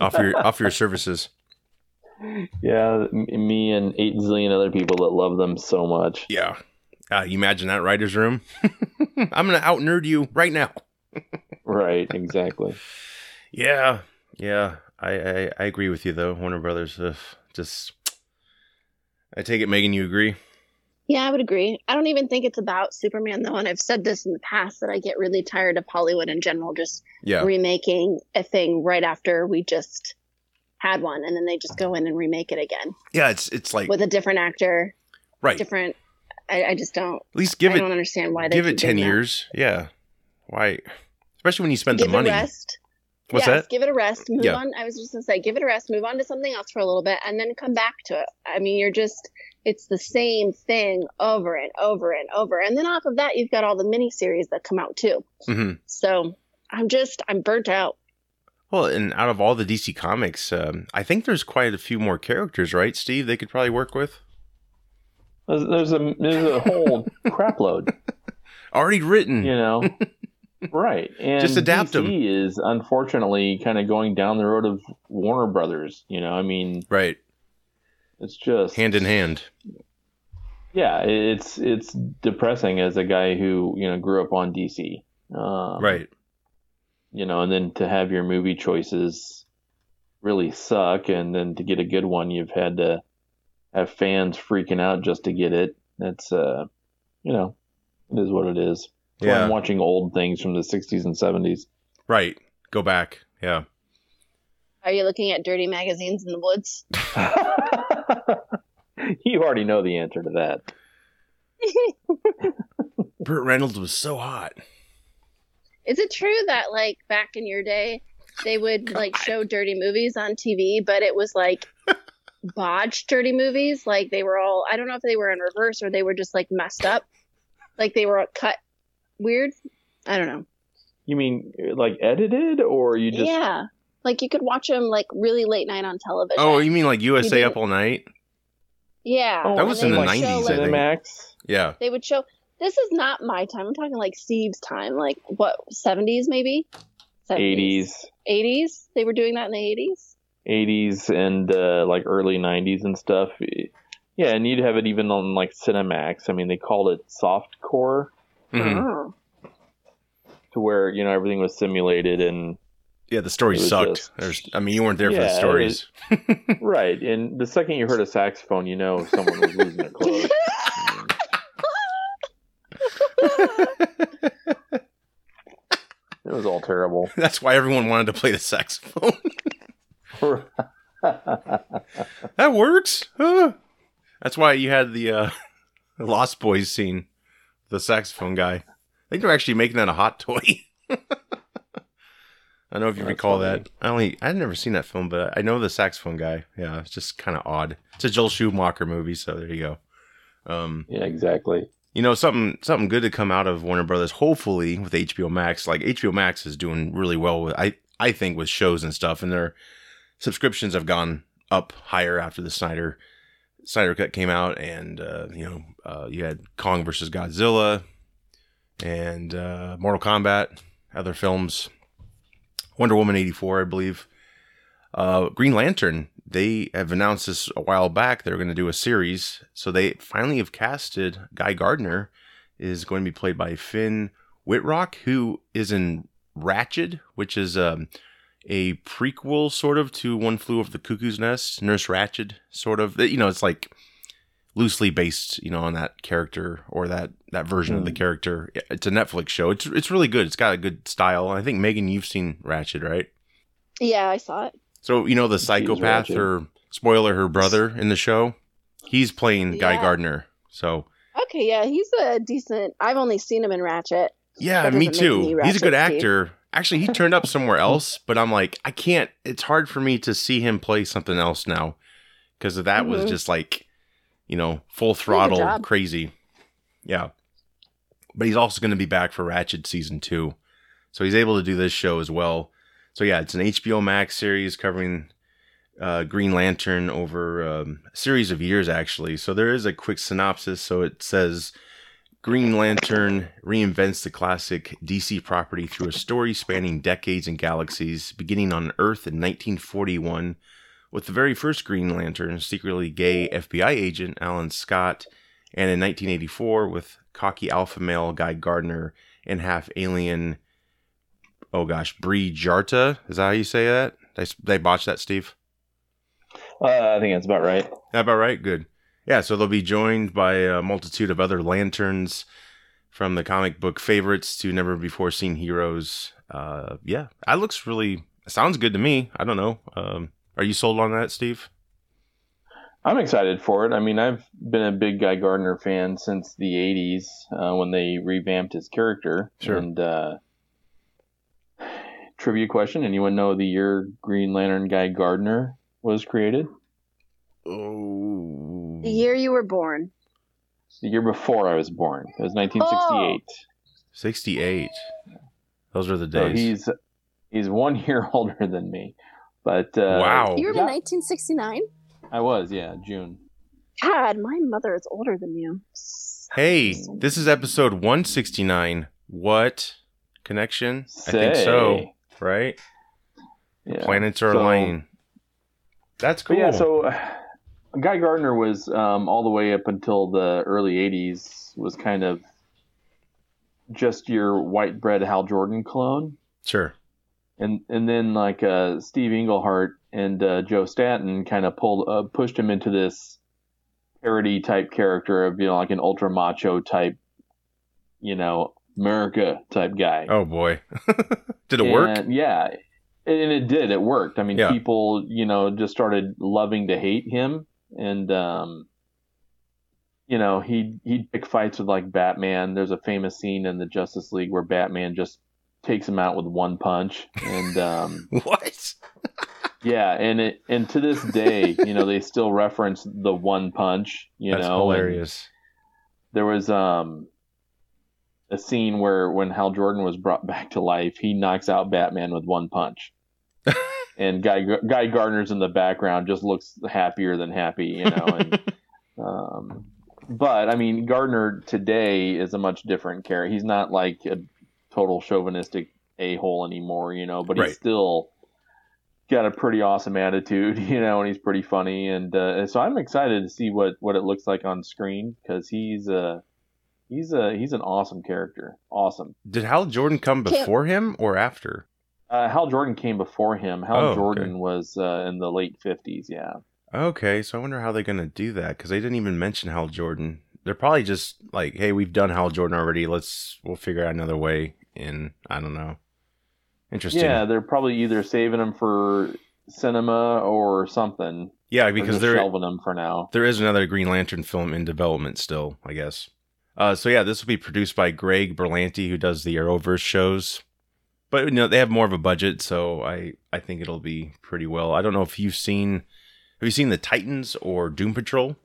Offer your offer your services. Yeah, me and eight zillion other people that love them so much. Yeah. Uh, you imagine that writer's room? I'm gonna out nerd you right now. Right, exactly. Yeah, yeah. I, I I agree with you though. Warner Brothers, uh, just. I take it, Megan. You agree? Yeah, I would agree. I don't even think it's about Superman though, and I've said this in the past that I get really tired of Hollywood in general just Yeah. remaking a thing right after we just had one, and then they just go in and remake it again Yeah. It's it's like with a different actor, right. different. I, I just don't. At least give I it don't understand why they give it ten doing that. years. Yeah. Why? Especially when you spend Give the money. it a rest. What's yes, that? give it a rest. Move Yeah. on. I was just gonna say, give it a rest. Move on to something else for a little bit, and then come back to it. I mean, you're just it's the same thing over and over and over. And then off of that, you've got all the mini series that come out too. hmm So I'm just, I'm burnt out. Well, and out of all the DC comics, um, I think there's quite a few more characters, right, Steve? They could probably work with There's, a there's a whole crapload, already written. you know. right, and Just adapt DC 'em. is unfortunately kind of going down the road of Warner Brothers. You know, I mean, Right, it's just hand in hand. yeah, it's it's depressing as a guy who you know grew up on DC. Um, Right. you know, and then to have your movie choices really suck, and then to get a good one, you've had to have fans freaking out just to get it. That's, uh, you know, it is what it is. That's Yeah. I'm watching old things from the 60s and 70s. Right. Go back. Yeah. Are you looking at dirty magazines in the woods? you already know the answer to that. Burt Reynolds was so hot. Is it true that like back in your day they would like show dirty movies on TV, but it was like botched dirty movies? Like they were all I don't know if they were in reverse or they were just like messed up. Like they were cut weird. I don't know. You mean like edited, or you just yeah. Like you could watch them like really late night on television. Oh, you mean like USA Up All Night? yeah. Oh, That was in the 90s, show, I like- think. Cinemax? Yeah. They would show this is not my time. I'm talking like Steve's time, like what, 70s maybe? 80s, 80s? They were doing that in the 80s? 80s, and uh, like early 90s and stuff. Yeah, and you'd have it even on like Cinemax. I mean, they called it soft core. Mhm. Oh. to where you know everything was simulated and Yeah, the story sucked. just- There's, I mean, you weren't there for the Yeah, it stories. right and the second you heard a saxophone you know someone was losing their clothes it was all terrible That's why everyone wanted to play the saxophone. that works. Huh. That's why you had the uh, Lost Boys scene, the saxophone guy. I think they're actually making that a hot toy. I don't know if you That's recall funny. that. I only I'd never seen that film, but I know the saxophone guy. Yeah, it's just kind of odd. It's a Joel Schumacher movie, so there you go. Um, yeah exactly you know something something good to come out of Warner Brothers. Hopefully with HBO Max, like HBO Max is doing really well with I I think with shows and stuff, and their subscriptions have gone up higher after the Snyder Snyder Cut came out, and uh, you know uh, you had Kong versus Godzilla and uh, Mortal Kombat, other films, Wonder Woman eighty four, I believe. Uh, Green Lantern, they have announced this a while back. They're going to do a series. So they finally have casted Guy Gardner is going to be played by Finn Wittrock, who is in Ratched, which is um, a prequel sort of to One Flew Over the Cuckoo's Nest, Nurse Ratched, sort of. You know, it's like loosely based, you know, on that character or that that version of the Mm. character. It's a Netflix show. It's it's really good. It's got a good style. I think Megan, you've seen Ratched, right? Yeah, I saw it. So you know the psychopath, Ratched. or spoiler, her brother in the show. He's playing Guy Gardner. So Okay, yeah, he's a decent. I've only seen him in Ratched. yeah, me too. me He's a good Ratched, Steve. actor. Actually, he turned up somewhere else, but I'm like, I can't. It's hard for me to see him play something else now because that was Mhm. just like, you know, full throttle crazy. Yeah, but he's also going to be back for Ratched season two, so he's able to do this show as well. So yeah, it's an HBO Max series covering uh, Green Lantern over um, a series of years, actually. So there is a quick synopsis. So it says Green Lantern reinvents the classic DC property through a story spanning decades and galaxies, beginning on Earth in 1941 with the very first Green Lantern, secretly gay FBI agent Alan Scott, and in 1984 with cocky alpha male Guy Gardner and half alien. Oh gosh, Bree Jarta. Is that how you say that? Did I, did I botch that, Steve? uh, i think that's about right That about right? Good. Yeah, so they'll be joined by a multitude of other lanterns from the comic book favorites to never before seen heroes. Uh, yeah, that looks really sounds good to me. I don't know. Um, are you sold on that, Steve? i'm excited for it i mean i've been a big guy gardner fan since the 80s uh, when they revamped his character Sure. and uh, trivia question anyone know the year green lantern guy gardner was created Oh. The year you were born. The year before I was born. It was 1968. 68. Those are the So days. he's he's one year older than me. But uh, wow. You were Yeah. in 1969? I was, yeah, June. God, my mother is older than you. Hey, this is episode 169. What connection? I think so, right? Yeah. Planets are So- aligning. That's cool. yeah, so uh, Guy Gardner was um, all the way up until the early '80s was kind of just your white bread Hal Jordan clone, sure. and and then like uh, Steve Englehart and uh, Joe Staton kind of pulled uh, pushed him into this parody type character of you know like an ultra macho type, you know America type guy. Oh boy. Did it work? Yeah, and it did. It worked. I mean, Yeah. people, you know, just started loving to hate him, and um, you know, he he'd pick fights with like Batman. There's a famous scene in the Justice League where Batman just takes him out with one punch, and um, What? yeah, and it and to this day, you know, they still reference the one punch. You That's know, and- hilarious. there was um a scene where when Hal Jordan was brought back to life, he knocks out Batman with one punch. and Guy Guy Gardner's in the background just looks happier than happy, you know. And, um, but I mean, Gardner today is a much different character. He's not like a total chauvinistic a hole anymore, you know. But he's Right. still got a pretty awesome attitude, you know, and he's pretty funny. And uh, so I'm excited to see what what it looks like on screen because he's uh he's a he's an awesome character. Awesome. Did Hal Jordan come Can't- before him or after? Uh, Hal Jordan came before him. Hal Oh, okay. Jordan was uh, in the late 50s. Yeah. Okay, so I wonder how they're going to do that because they didn't even mention Hal Jordan. They're probably just like, hey, we've done Hal Jordan already. Let's, we'll figure out another way. And I don't know. Interesting. Yeah, they're probably either saving him for cinema or something. Yeah, because they're shelving him for now. there is another Green Lantern film in development still, I guess. Uh, so yeah, this will be produced by Greg Berlanti, who does the Arrowverse shows. But you know they have more of a budget, so I I think it'll be pretty well. I don't know if you've seen have you seen the Titans or Doom Patrol?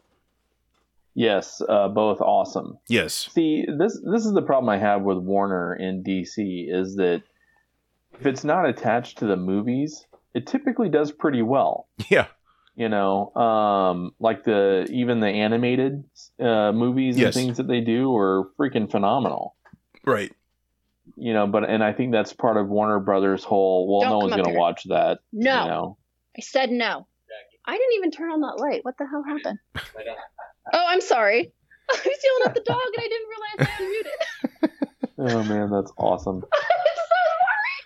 Yes, uh, both awesome. Yes. See, this this is the problem I have with Warner in DC is that if it's not attached to the movies, it typically does pretty well. Yeah. You know, um, like the even the animated uh, movies and things that they do are freaking phenomenal. Right. You know, but and I think that's part of Warner Brothers' whole. Well, Don't no one's going to here. watch that. No. You know? I said no. I didn't even turn on that light. What the hell happened? oh, I'm sorry. I was yelling at the dog and I didn't realize I unmuted. Oh man, that's awesome. I'm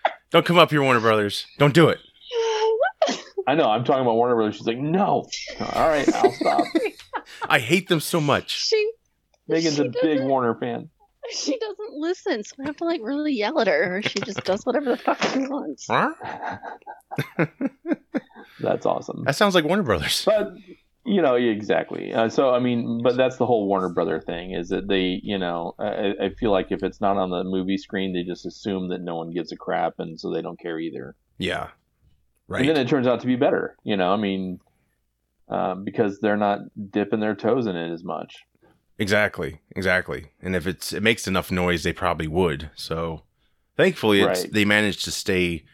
so Don't come up here, Warner Brothers. Don't do it. I know. I'm talking about Warner Brothers. She's like, no. All right, I'll stop. I hate them so much. she Megan's She a big Warner fan. she doesn't listen, so I have to like really yell at her, or she just does whatever the fuck she wants. Huh? That's awesome. That sounds like Warner Brothers. But you know, exactly. Uh, so I mean, but that's the whole Warner Brother thing is that they, you know, I, I feel like if it's not on the movie screen, they just assume that no one gives a crap, and so they don't care either. Yeah. Right. And then it turns out to be better. You know, I mean, um, because they're not dipping their toes in it as much. Exactly, exactly. And if it's it makes enough noise, they probably would. So thankfully, it's, Right. they managed to stay,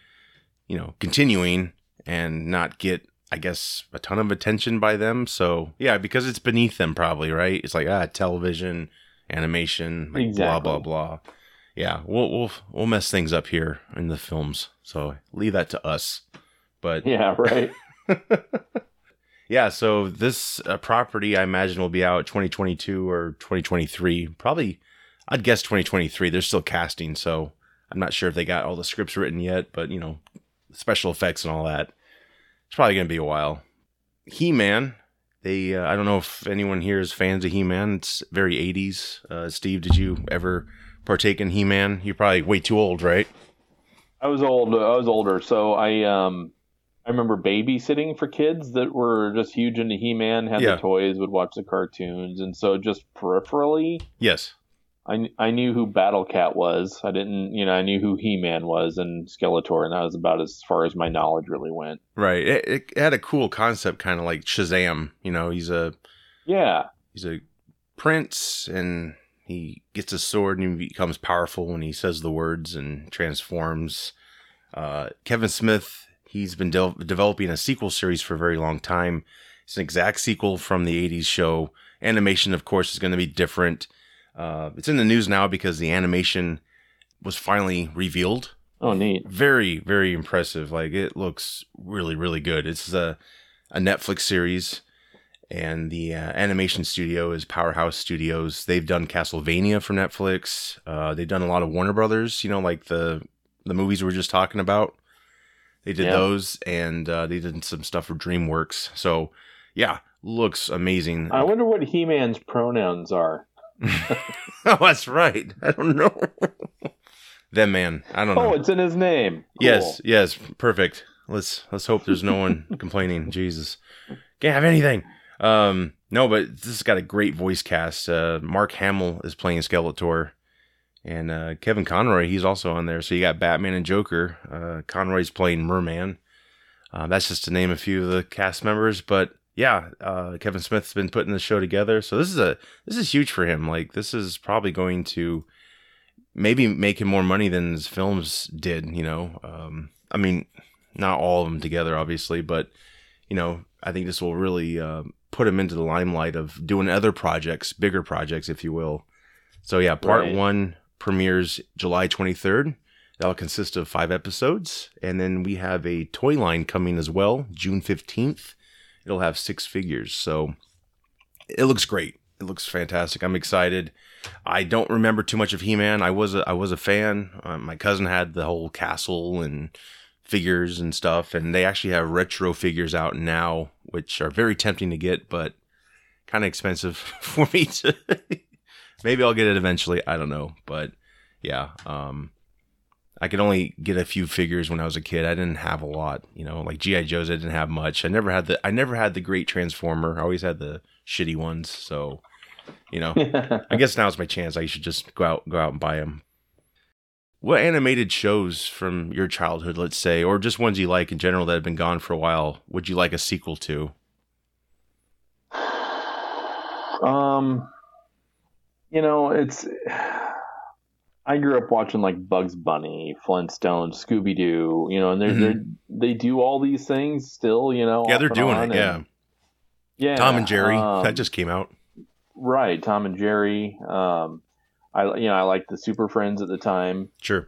you know, continuing and not get, I guess, a ton of attention by them. So yeah, because it's beneath them, probably right. It's like ah, television, animation, like Exactly. blah blah blah. Yeah, we'll we'll we'll mess things up here in the films. So leave that to us. But Yeah, right. yeah, so this uh, property I imagine will be out 2022 or 2023. Probably, I'd guess 2023. They're still casting, so I'm not sure if they got all the scripts written yet, but you know, special effects and all that. It's probably going to be a while. He Man, they, uh, I don't know if anyone here is fans of He Man. It's very 80s. Uh, Steve, did you ever partake in He Man? You're probably way too old, right? I was old. I was older, so I um, I remember babysitting for kids that were just huge into He-Man, had Yeah. the toys, would watch the cartoons, and so just peripherally, Yes. I, I knew who Battle Cat was. I didn't, you know, I knew who He Man was and Skeletor, and that was about as far as my knowledge really went. Right. It, it had a cool concept, kind of like Shazam. You know, he's a Yeah, he's a prince, and he gets a sword, and he becomes powerful when he says the words and transforms. Uh, Kevin Smith, he's been de- developing a sequel series for a very long time. It's an exact sequel from the '80s show. Animation, of course, is going to be different. Uh, it's in the news now because the animation was finally revealed Oh, neat. very very impressive like it looks really really good it's a, a netflix series and the uh, animation studio is powerhouse studios they've done castlevania for netflix uh, they've done a lot of warner brothers you know like the the movies we were just talking about they did Yeah. those and uh, they did some stuff for dreamworks so yeah looks amazing I wonder what He Man's pronouns are. oh that's right i don't know them man i don't know Oh, it's in his name. Cool. Yes, yes, perfect. Let's let's hope there's no one complaining. Jesus, can't have anything. Um, no, but this has got a great voice cast. Uh, Mark Hamill is playing Skeletor, and uh, Kevin Conroy he's also on there. So you got Batman and Joker. Uh, Conroy's playing Merman. Uh, that's just to name a few of the cast members, but yeah, uh, Kevin Smith's been putting the show together. So this is a this is huge for him. Like this is probably going to maybe make him more money than his films did. You know, um, I mean, not all of them together, obviously, but you know, I think this will really uh, put him into the limelight of doing other projects, bigger projects, if you will. So yeah, part Right. one premieres July twenty third. That'll consist of five episodes, and then we have a toy line coming as well, June fifteenth. It'll have six figures, so it looks great. It looks fantastic. I'm excited. I don't remember too much of He-Man. I was a, I was a fan. Uh, my cousin had the whole castle and figures and stuff, and they actually have retro figures out now, which are very tempting to get, but kind of expensive for me to. Maybe I'll get it eventually. I don't know, but yeah, um, I could only get a few figures when I was a kid. I didn't have a lot, you know, like GI Joes. I didn't have much. I never had the I never had the great Transformer. I always had the shitty ones. So, you know, I guess now's my chance. I should just go out go out and buy them. What animated shows from your childhood, let's say, or just ones you like in general that have been gone for a while, would you like a sequel to? um, you know, it's. I grew up watching like Bugs Bunny, Flintstones, Scooby Doo. You know, and they're, Mhm. they're they do all these things still. You know, yeah, they're doing it. Yeah. and- yeah. Tom and Jerry, um, that just came out. right. Tom and Jerry. Um, I you know I like the Super Friends at the time. Sure.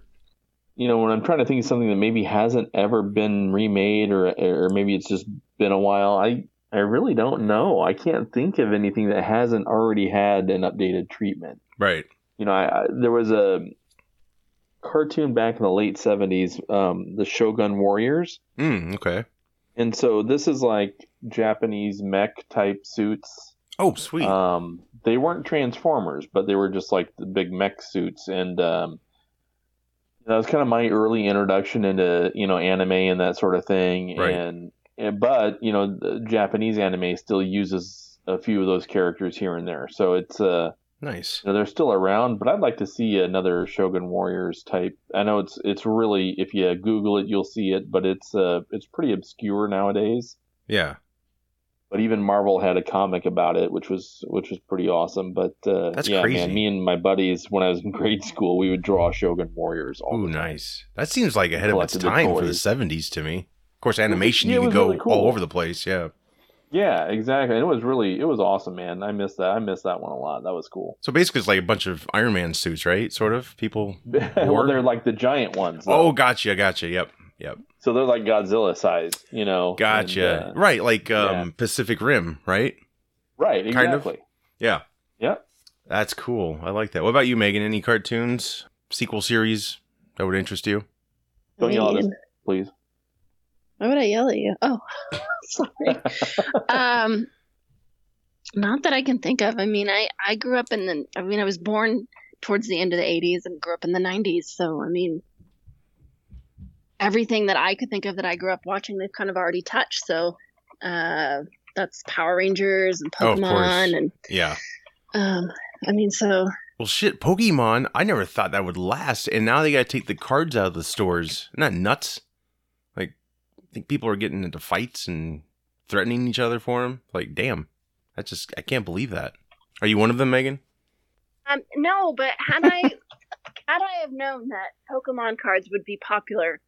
you know, when I'm trying to think of something that maybe hasn't ever been remade or or maybe it's just been a while, I I really don't know. I can't think of anything that hasn't already had an updated treatment. Right. You know, I, I there was a cartoon back in the late 70s, um, the Shogun Warriors. Mm, okay. And so this is like Japanese mech type suits. Oh, sweet. Um, they weren't Transformers, but they were just like the big mech suits, and um, that was kind of my early introduction into you know anime and that sort of thing. Right. And, and but you know, the Japanese anime still uses a few of those characters here and there, so it's uh, nice. you know, they're still around. But I'd like to see another Shogun Warriors type. I know it's it's really if you Google it, you'll see it, but it's uh, it's pretty obscure nowadays Yeah. but even Marvel had a comic about it, which was which was pretty awesome. But uh, That's yeah, crazy. man, me and my buddies when I was in grade school, we would draw Shogun Warriors all Ooh, nice. That seems like ahead of its time for the '70s to me. Of course, animation Yeah, you it could go really cool. all over the place. Yeah. Yeah, exactly. And it was really it was awesome, man. I missed that. I missed that one a lot. That was cool. So basically, it's like a bunch of Iron Man suits, right? Sort of people. well, they're like the giant ones. Oh, gotcha, gotcha. Yep, yep. so they're like Godzilla size, you know. Gotcha. and, uh, right, like um, yeah. Pacific Rim, right? right, kind of. exactly. Yeah. Yeah. That's cool. I like that. What about you, Megan? Any cartoons, sequel series that would interest you? Don't yell at us, please. Why would I yell at you? Oh, sorry. um, not that I can think of. I mean, I I grew up in the. I mean, I was born towards the end of the '80s and grew up in the '90s. So I mean, everything that I could think of that I grew up watching, they've kind of already touched. So uh, that's Power Rangers and Oh. Pokemon, and Yeah. um, I mean, so Well, Well, shit, Pokemon. I never thought that would last, and now they got to take the cards out of the stores. Isn't that nuts? I think people are getting into fights and threatening each other for them. Like, damn, that's just I can't believe that. Are you one of them, Megan? Um, no, but had I had I have known that Pokemon cards would be popular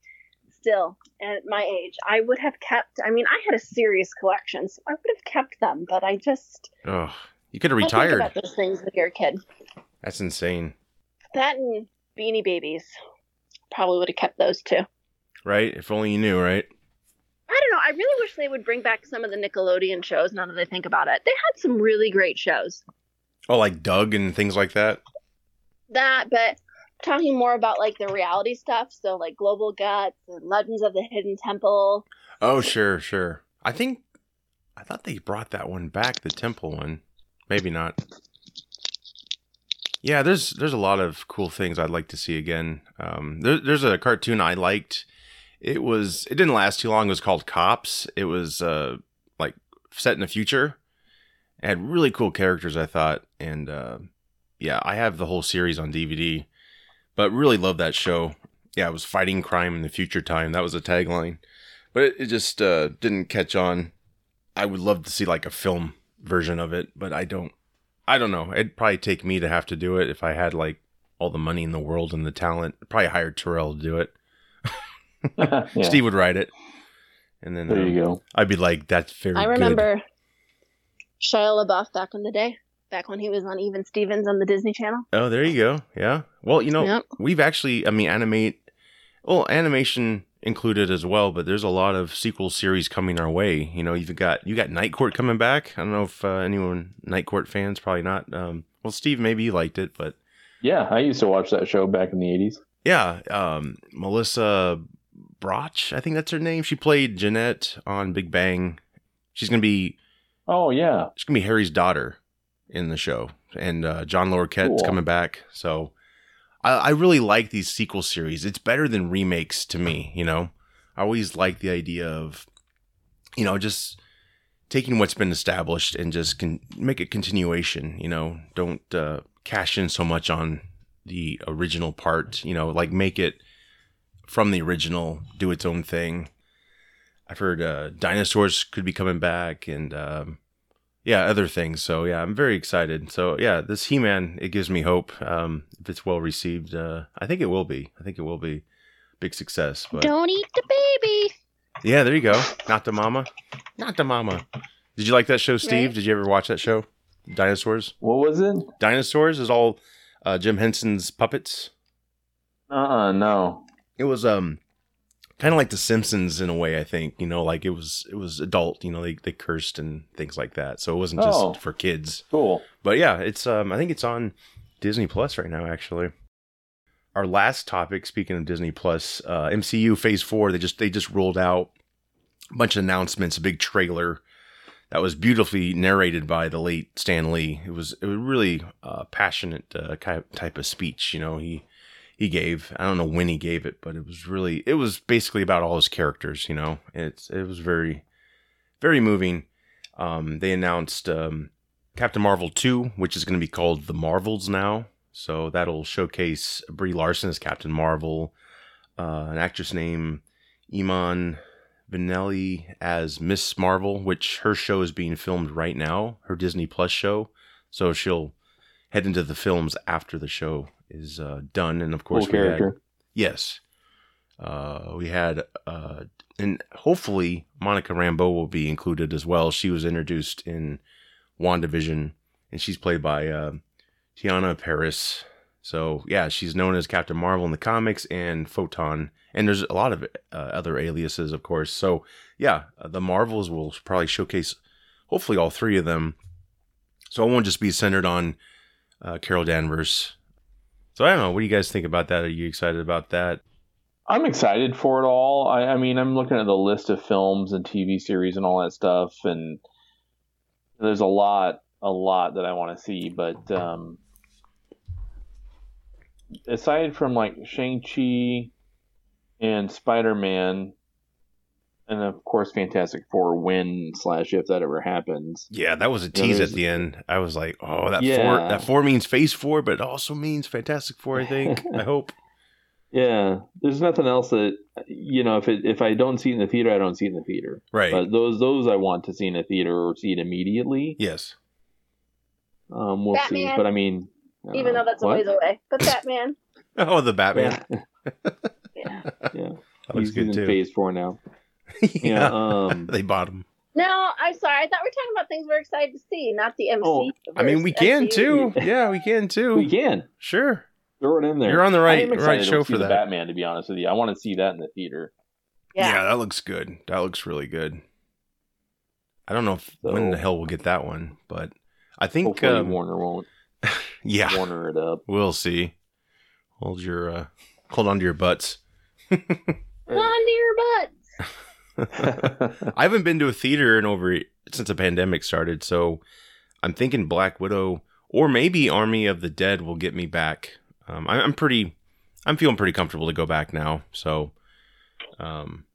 still at my age, I would have kept. I mean, I had a serious collection, so I would have kept them. But I just Oh, you could have I retired. about those things when you're a kid. That's insane, That and Beanie Babies probably would have kept those too. right? If only you knew, right? I don't know. I really wish they would bring back some of the Nickelodeon shows. Now that I think about it, they had some really great shows. Oh, like Doug and things like that. That, but talking more about like the reality stuff. So like Global Guts and Legends of the Hidden Temple. Oh, sure, sure. I think I thought they brought that one back, the temple one. Maybe not. Yeah, there's there's a lot of cool things I'd like to see again. Um, there, there's a cartoon I liked. It was it didn't last too long. It was called Cops. It was uh like set in the future. It had really cool characters, I thought, and uh, yeah, I have the whole series on DVD. But really love that show. Yeah, it was fighting crime in the future time. That was a tagline but it, it just uh, didn't catch on. I would love to see like a film version of it, but I don't. I don't know. It'd probably take me to have to do it if I had like all the money in the world and the talent. Probably hire Terrell to do it. yeah, Steve would write it, and then there um, you go. I'd be like, "That's very." I good." remember Shia LaBeouf back in the day, back when he was on Even Stevens on the Disney Channel. Oh, there you go. Yeah. Well, you know, Yep. we've actually. I mean, animate. Well, animation included as well, but there's a lot of sequel series coming our way. You know, you've got you got Night Court coming back. I don't know if uh, anyone Night Court fans probably not. Um, well, Steve maybe you liked it, but Yeah, I used to watch that show back in the '80s. yeah, um, Melissa Rauch, I think that's her name. She played Jeanette on Big Bang. She's gonna be Oh yeah, she's gonna be Harry's daughter in the show, and uh, John Larroquette's Cool. coming back. So I, I really like these sequel series. It's better than remakes to me. You know, I always like the idea of, you know, just taking what's been established and just can make a continuation. You know, don't uh, cash in so much on the original part. You know, like make it from the original, do its own thing. I've heard uh, dinosaurs could be coming back, and um, yeah, other things. So yeah, I'm very excited. So yeah, this He-Man it gives me hope. Um, if it's well received, uh, I think it will be. I think it will be big success. But Don't eat the baby. yeah, there you go. Not the mama, not the mama. Did you like that show, Steve? Right. Did you ever watch that show? Dinosaurs. what was it? Dinosaurs is all uh, Jim Henson's puppets. Uh uh no. It was um kind of like The Simpsons in a way. I think you know, like it was it was adult. You know, they they cursed and things like that. So it wasn't just Oh. for kids. Cool. But yeah, it's um I think it's on Disney Plus right now actually. Our last topic, speaking of Disney Plus, uh, MCU Phase Four, they just they just rolled out a bunch of announcements, a big trailer that was beautifully narrated by the late Stan Lee. It was it was really uh, passionate uh, type of speech. You know, he he gave. I don't know when he gave it, but it was really it was basically about all his characters. You know, it's it was very very moving. Um, they announced um, Captain Marvel 2, which is going to be called The Marvels now. So that'll showcase Brie Larson as Captain Marvel, uh, an actress named Iman Vellani as Miss Marvel, which her show is being filmed right now, her Disney Plus show. So she'll head into the films after the show is uh, done. And of course, we had- Yes. Uh, we had, uh, and hopefully Monica Rambeau will be included as well. She was introduced in WandaVision, and she's played by uh, Teyonah Parris. So yeah, she's known as Captain Marvel in the comics and Photon, and there's a lot of uh, other aliases, of course. So yeah, uh, the Marvels will probably showcase, hopefully, all three of them. So it won't just be centered on uh, Carol Danvers. So I don't know. What do you guys think about that? Are you excited about that? I'm excited for it all. I, I mean, I'm looking at the list of films and TV series and all that stuff, and there's a lot, a lot that I want to see. But um, aside from like Shang Chi and Spider Man, and of course, Fantastic Four when slash if that ever happens. Yeah, that was a Yeah, tease at the end. I was like, oh, that four that four means phase four, but it also means Fantastic Four, I think. I hope. Yeah, there's nothing else that you know. If it if I don't see it in the theater, I don't see it in the theater. Right. But those those I want to see in a theater or see it immediately. yes. Um, we'll see. But I mean, uh, Even though that's a ways away. But Batman. Oh, the Batman. Yeah, Yeah. yeah. That looks He's good in too. Phase four now. yeah. Yeah. Um, they bought them. No, I'm sorry. I thought we were talking about things we're excited to see, not the MC. Oh, I mean, we can MCU. too. Yeah, we can too. we can Sure. throw it in there. You're on the I right am right excited show to see for the that. Batman. To be honest with you, I want to see that in the theater. Yeah. that looks good. That looks really good. I don't know if, So- when the hell we'll get that one, but I think Hopefully, um, Warner won't yeah, Warner it up. we'll see. Hold your uh, hold on to your butts. Hold on to your butt. I haven't been to a theater in over since the pandemic started, so I'm thinking Black Widow or maybe Army of the Dead will get me back. Um, I, I'm pretty, I'm feeling pretty comfortable to go back now. So, um,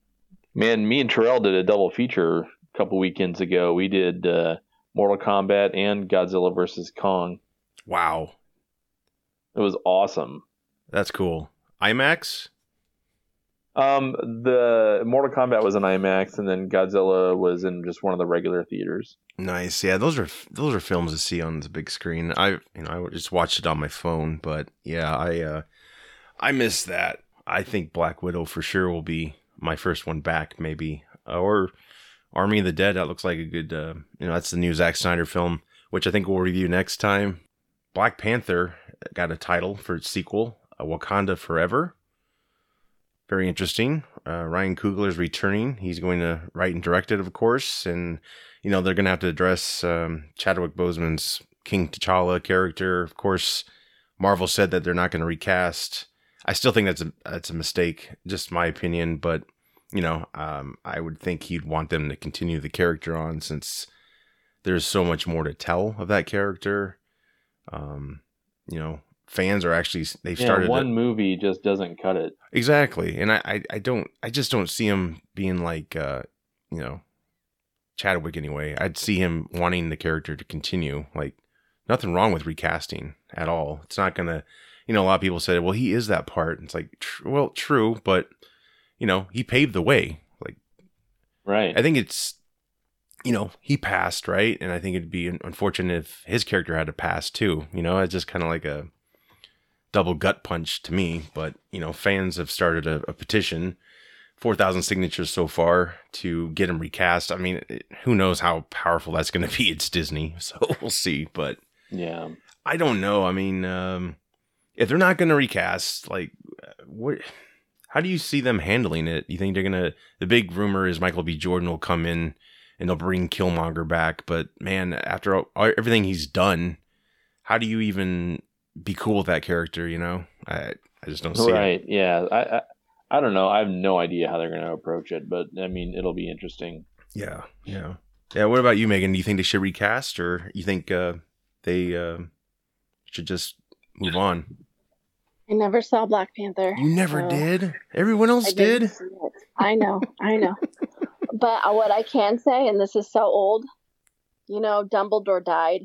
Man, me and Terrell did a double feature a couple weekends ago. We did uh, Mortal Kombat and Godzilla vs Kong. wow, It was awesome. that's cool. IMAX. Um, the Mortal Kombat was in IMAX, and then Godzilla was in just one of the regular theaters. Nice. Yeah, those are those are films to see on the big screen. I you know I just watched it on my phone, but yeah, I uh I miss that. I think Black Widow for sure will be my first one back, maybe or Army of the Dead. That looks like a good. Uh, you know, that's the new Zack Snyder film, which I think we'll review next time. Black Panther got a title for its sequel, uh, Wakanda Forever. Very interesting. Uh, Ryan is returning. He's going to write and direct it, of course, and you know they're going to have to address um, Chadwick Boseman's King T'Challa character. Of course, Marvel said that they're not going to recast. I still think that's a that's a mistake, just my opinion. But you know, um, I would think he'd want them to continue the character on since there's so much more to tell of that character. Um, you know, fans are actually they've Yeah, started one to- movie just doesn't cut it. Exactly. And I, I, I don't I just don't see him being like uh, you know, Chadwick anyway. I'd see him wanting the character to continue. Like nothing wrong with recasting at all. It's not gonna you know, a lot of people said, well, he is that part. It's like, tr- well, true, but you know, he paved the way. Like, Right. I think it's, you know, he passed, right? And I think it'd be unfortunate if his character had to pass too. You know, it's just kind of like a double gut punch to me. But, you know, fans have started a, a petition, 4,000 signatures so far to get him recast. I mean, it, who knows how powerful that's going to be? It's Disney. So we'll see. But yeah. I don't know. I mean, um, if they're not going to recast, like, what? How do you see them handling it? You think they're gonna? The big rumor is Michael B. Jordan will come in and they'll bring Killmonger back. But man, after all, everything he's done, how do you even be cool with that character? You know, I I just don't see it. Right. Yeah. I, I I don't know. I have no idea how they're going to approach it, but I mean, it'll be interesting. Yeah, yeah, yeah. What about you, Megan? Do you think they should recast, or you think uh, they uh, should just move on? I never saw Black Panther. You never so did. Everyone else I didn't did. see it. I know, I know. but uh, what I can say, and this is so old, you know, Dumbledore died.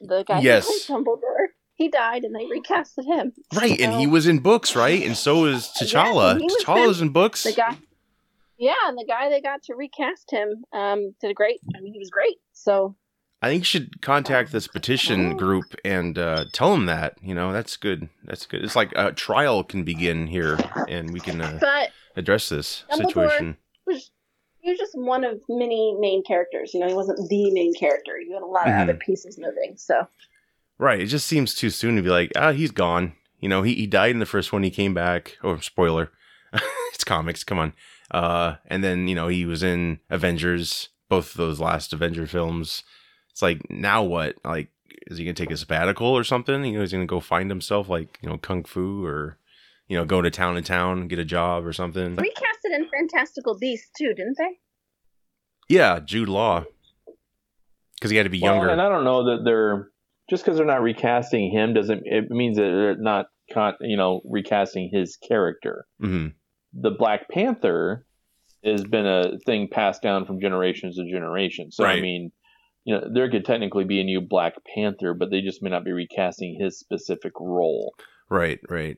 The guy Yes. who played Dumbledore, he died, and they recasted him. Right, and he was in books, right? And so is T'Challa. Yeah, was T'Challa's in books. the guy. Yeah, and the guy they got to recast him um, did a great. I mean, he was great. So I think you should contact this petition Oh. group and uh, tell them that. You know, that's good. That's good. It's like a trial can begin here, and we can uh, address this Dumbledore- situation. was he was just one of many main characters. You know, he wasn't the main character. You had a lot of Mhm. other pieces moving. So Right. It just seems too soon to be like, ah, he's gone. You know, he, he died in the first one. He came back. Oh, spoiler. it's comics. Come on. Uh, and then, you know, he was in Avengers, both of those last Avenger films. It's like, now what? Like, is he going to take a sabbatical or something? You know, he's going to go find himself like, you know, Kung Fu or, you know, go to town to town, get a job or something. recasted in Fantastical Beasts too, didn't they? Yeah, Jude Law. Because he had to be Well, younger. and I don't know that they're just because they're not recasting him doesn't it means that they're not con, you know recasting his character. hmm The Black Panther has been a thing passed down from generations to generations. So I mean, you know, there could technically be a new Black Panther, but they just may not be recasting his specific role. Right, right.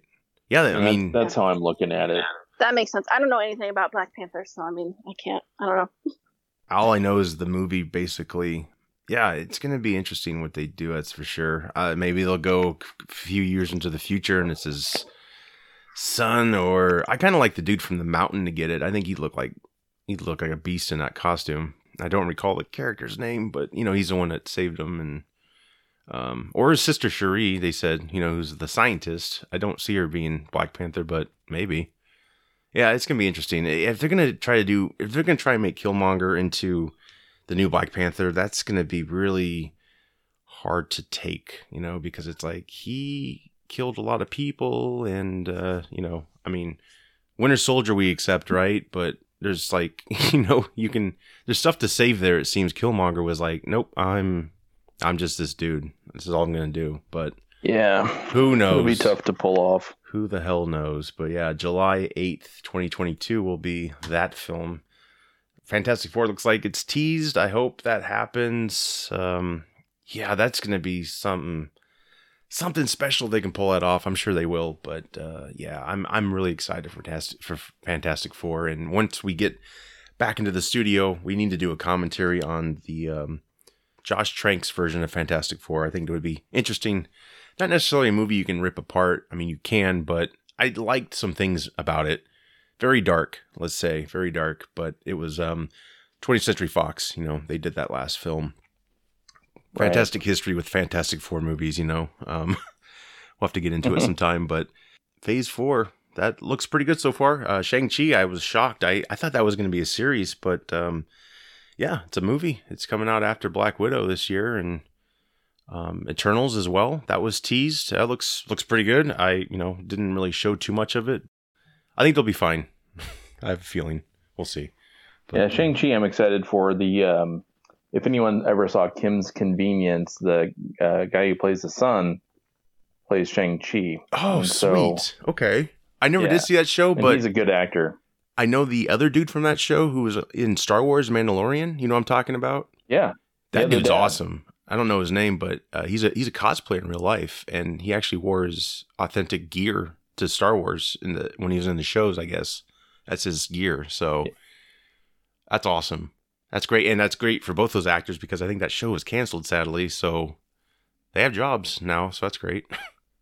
Yeah, I And mean, that's, that's how I'm looking at it. That makes sense. I don't know anything about Black Panther, so I mean, I can't. I don't know. all I know is the movie basically. Yeah, it's going to be interesting what they do. That's for sure. Uh, maybe they'll go a few years into the future and it's his son, or I kind of like the dude from the mountain to get it. I think he'd look like he'd look like a beast in that costume. I don't recall the character's name, but you know he's the one that saved him, and um, or his sister Shuri. They said you know who's the scientist. I don't see her being Black Panther, but maybe. Yeah, it's gonna be interesting. If they're gonna try to do, if they're gonna try and make Killmonger into the new Black Panther, that's gonna be really hard to take, you know, because it's like he killed a lot of people, and uh, you know, I mean, Winter Soldier we accept, right? But there's like, you know, you can there's stuff to save there. It seems Killmonger was like, nope, I'm I'm just this dude. This is all I'm gonna do. But Yeah, who knows? it'll be tough to pull off. Who the hell knows? But yeah, July 8th, 2022 will be that film. Fantastic Four looks like it's teased. I hope that happens. Um, yeah, that's going to be something something special they can pull that off. I'm sure they will, but uh, yeah, I'm I'm really excited for Fantastic for Fantastic Four and once we get back into the studio, we need to do a commentary on the um, Josh Trank's version of Fantastic Four. I think it would be interesting not necessarily a movie you can rip apart. I mean, you can, but I liked some things about it. Very dark, let's say, very dark. But it was um, 20th Century Fox. You know, they did that last film. Right. Fantastic history with Fantastic Four movies. You know, um, we'll have to get into it sometime. But Phase Four that looks pretty good so far. Uh, Shang Chi, I was shocked. I I thought that was going to be a series, but um, yeah, it's a movie. It's coming out after Black Widow this year, and um, Eternals as well. That was teased. That looks looks pretty good. I you know didn't really show too much of it. I think they'll be fine. I have a feeling. We'll see. But- Yeah, Shang Chi. I'm excited for the. Um, if anyone ever saw Kim's Convenience, the uh, guy who plays the son plays Shang Chi. Oh, so- sweet. Okay. I never Yeah. did see that show, And but he's a good actor. I know the other dude from that show who was in Star Wars Mandalorian. You know what I'm talking about? Yeah, That dude's dad. awesome. I don't know his name, but uh, he's a he's a cosplayer in real life, and he actually wore his authentic gear to Star Wars in the when he was in the shows. I guess that's his gear. So that's awesome. That's great, and that's great for both those actors because I think that show was canceled sadly. So they have jobs now, so that's great.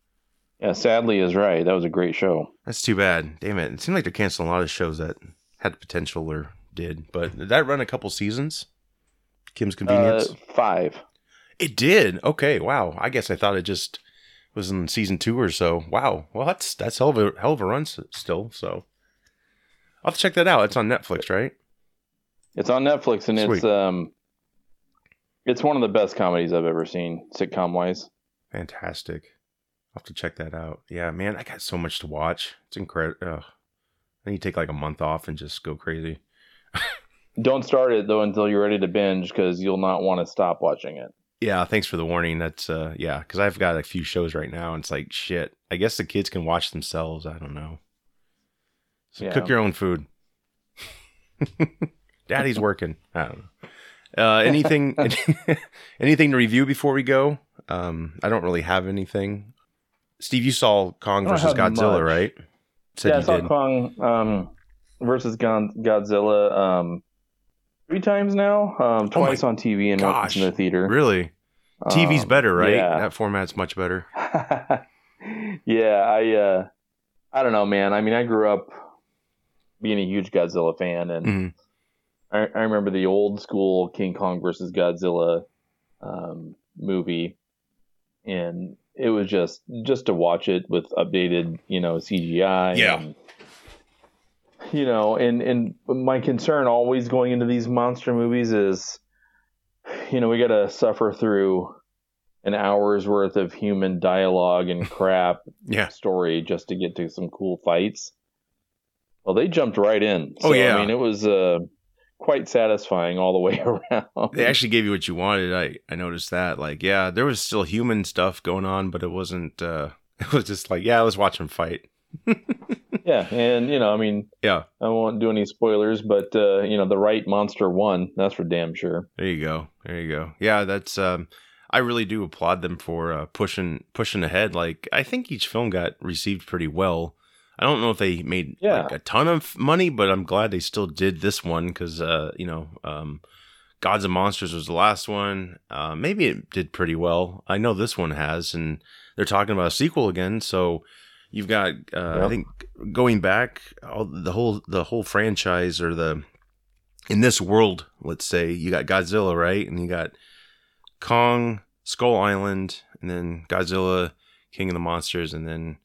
yeah. Sadly, is right. That was a great show. That's too bad. Damn it! It seemed like they're canceling a lot of shows that had potential or did, but did that run a couple seasons? Kim's Convenience. Uh, five. It did. Okay. Wow. I guess I thought it just was in season two or so. Wow. Well, that's that's hell of a hell of a run still. So I'll have to check that out. It's on Netflix, right? It's on Netflix, and it's um, it's one of the best comedies I've ever seen, sitcom wise. Fantastic. I'll have to check that out. Yeah, man, I got so much to watch. It's incredible. I need to take like a month off and just go crazy. Don't start it though until you're ready to binge, because you'll not want to stop watching it. Yeah, thanks for the warning. That's uh yeah, because I've got a few shows right now and it's like shit. I guess the kids can watch themselves. I don't know. So Yeah. cook your own food. Daddy's working. I don't know. Uh anything anything to review before we go? Um I don't really have anything. Steve, you saw Kong versus Godzilla, much. right? Said yeah, I saw did. Kong um, versus Gon- Godzilla um, three times now. Um, twice on TV and once in the theater. Really? TV's Um, better, right? Yeah. That format's much better. yeah, I uh, I don't know, man. I mean, I grew up being a huge Godzilla fan, and Mhm. I, I remember the old school King Kong versus Godzilla um, movie, and it was just just to watch it with updated, you know, CGI. Yeah. and, you know, and and my concern always going into these monster movies is, you know, we got to suffer through an hour's worth of human dialogue and crap Yeah. story just to get to some cool fights. Well, they jumped right in. Oh, yeah. I mean, it was uh, quite satisfying all the way around. They actually gave you what you wanted. I I noticed that. Like, yeah, there was still human stuff going on, but it wasn't. uh It was just like, yeah, let's watch them fight. yeah, and you know, I mean, yeah, I won't do any spoilers, but uh, you know, the right monster won. That's for damn sure. there you go. There you go. Yeah, that's. um I really do applaud them for uh, pushing pushing ahead. Like I think each film got received pretty well. I don't know if they made Yeah. like a ton of money, but I'm glad they still did this one because uh, you know, um, Gods and Monsters was the last one. Uh, maybe it did pretty well. I know this one has, and they're talking about a sequel again. So you've got, uh, I think, going back all, the whole the whole franchise or the in this world, let's say you got Godzilla, right, and you got Kong, Skull Island, and then Godzilla, King of the Monsters, and then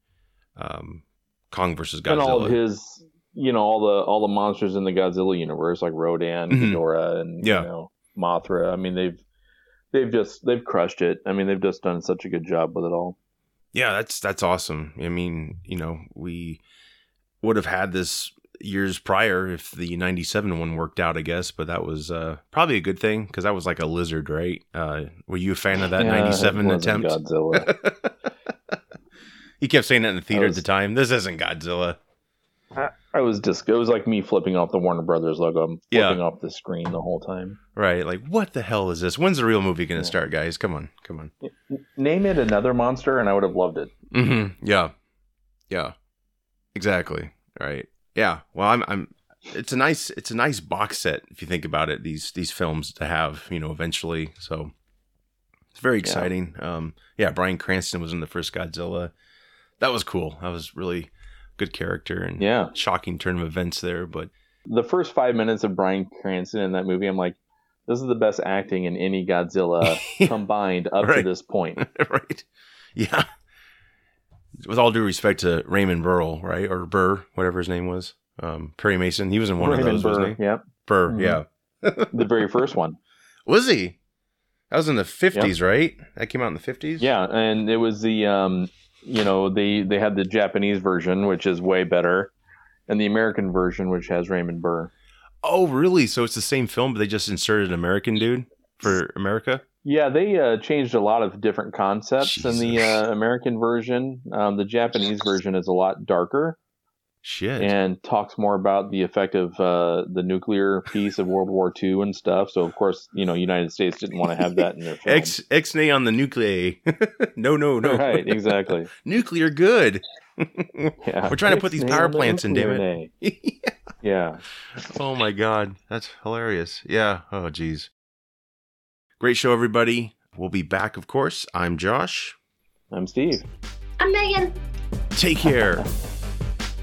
um, Kong versus Godzilla. And all of his, you know, all the all the monsters in the Godzilla universe, like Rodan, Mhm. Ghidorah, and Yeah. you know, Mothra. I mean, they've they've just they've crushed it. I mean, they've just done such a good job with it all. Yeah, that's that's awesome. I mean, you know, we would have had this years prior if the 97 one worked out, I guess, but that was uh, probably a good thing because that was like a lizard, right? Uh, were you a fan of that Yeah, 97 attempt? Godzilla. he kept saying that in the theater I at the time. This isn't Godzilla. I was just it was like me flipping off the Warner Brothers logo. I'm Yeah. flipping off the screen the whole time. Right. Like, what the hell is this? When's the real movie going to Yeah. start, guys? Come on. Come on. Name it another monster, and I would have loved it. Mm-hmm. Yeah. Yeah. Exactly. Right. Yeah. Well, I'm. I'm. It's a nice. It's a nice box set if you think about it. These these films to have, you know, eventually. So it's very exciting. Um. Yeah. Bryan Cranston was in the first Godzilla. That was cool. That was really good character and Yeah. shocking turn of events there. But The first five minutes of Bryan Cranston in that movie, I'm like, this is the best acting in any Godzilla combined up to this point. right. Yeah. With all due respect to Raymond Burrell, right, or Burr, whatever his name was, um, Perry Mason. He was in one Raymond of those, Burr, wasn't he? Yep. Burr, Mhm. yeah. The very first one. Was he? That was in the fifties, right? That came out in the fifties. Yeah, and it was the um, you know, they they had the Japanese version, which is way better, and the American version, which has Raymond Burr. Oh, really? So it's the same film, but they just inserted an American dude for America. Yeah, they uh, changed a lot of different concepts in the uh, American version. Um, the Japanese version is a lot darker Shit. and talks more about the effect of uh, the nuclear piece of World War II and stuff. So, of course, you know, United States didn't want to have that in their film. X X nay on the nuclear. no, no, no. Right, exactly. Nuclear good. Yeah, We're trying to put these power plants in, damn it. nuclear nay. Yeah. oh my god, that's hilarious. Yeah. Oh geez. Great show, everybody. We'll be back, of course. I'm Josh. I'm Steve. I'm Megan. Take care.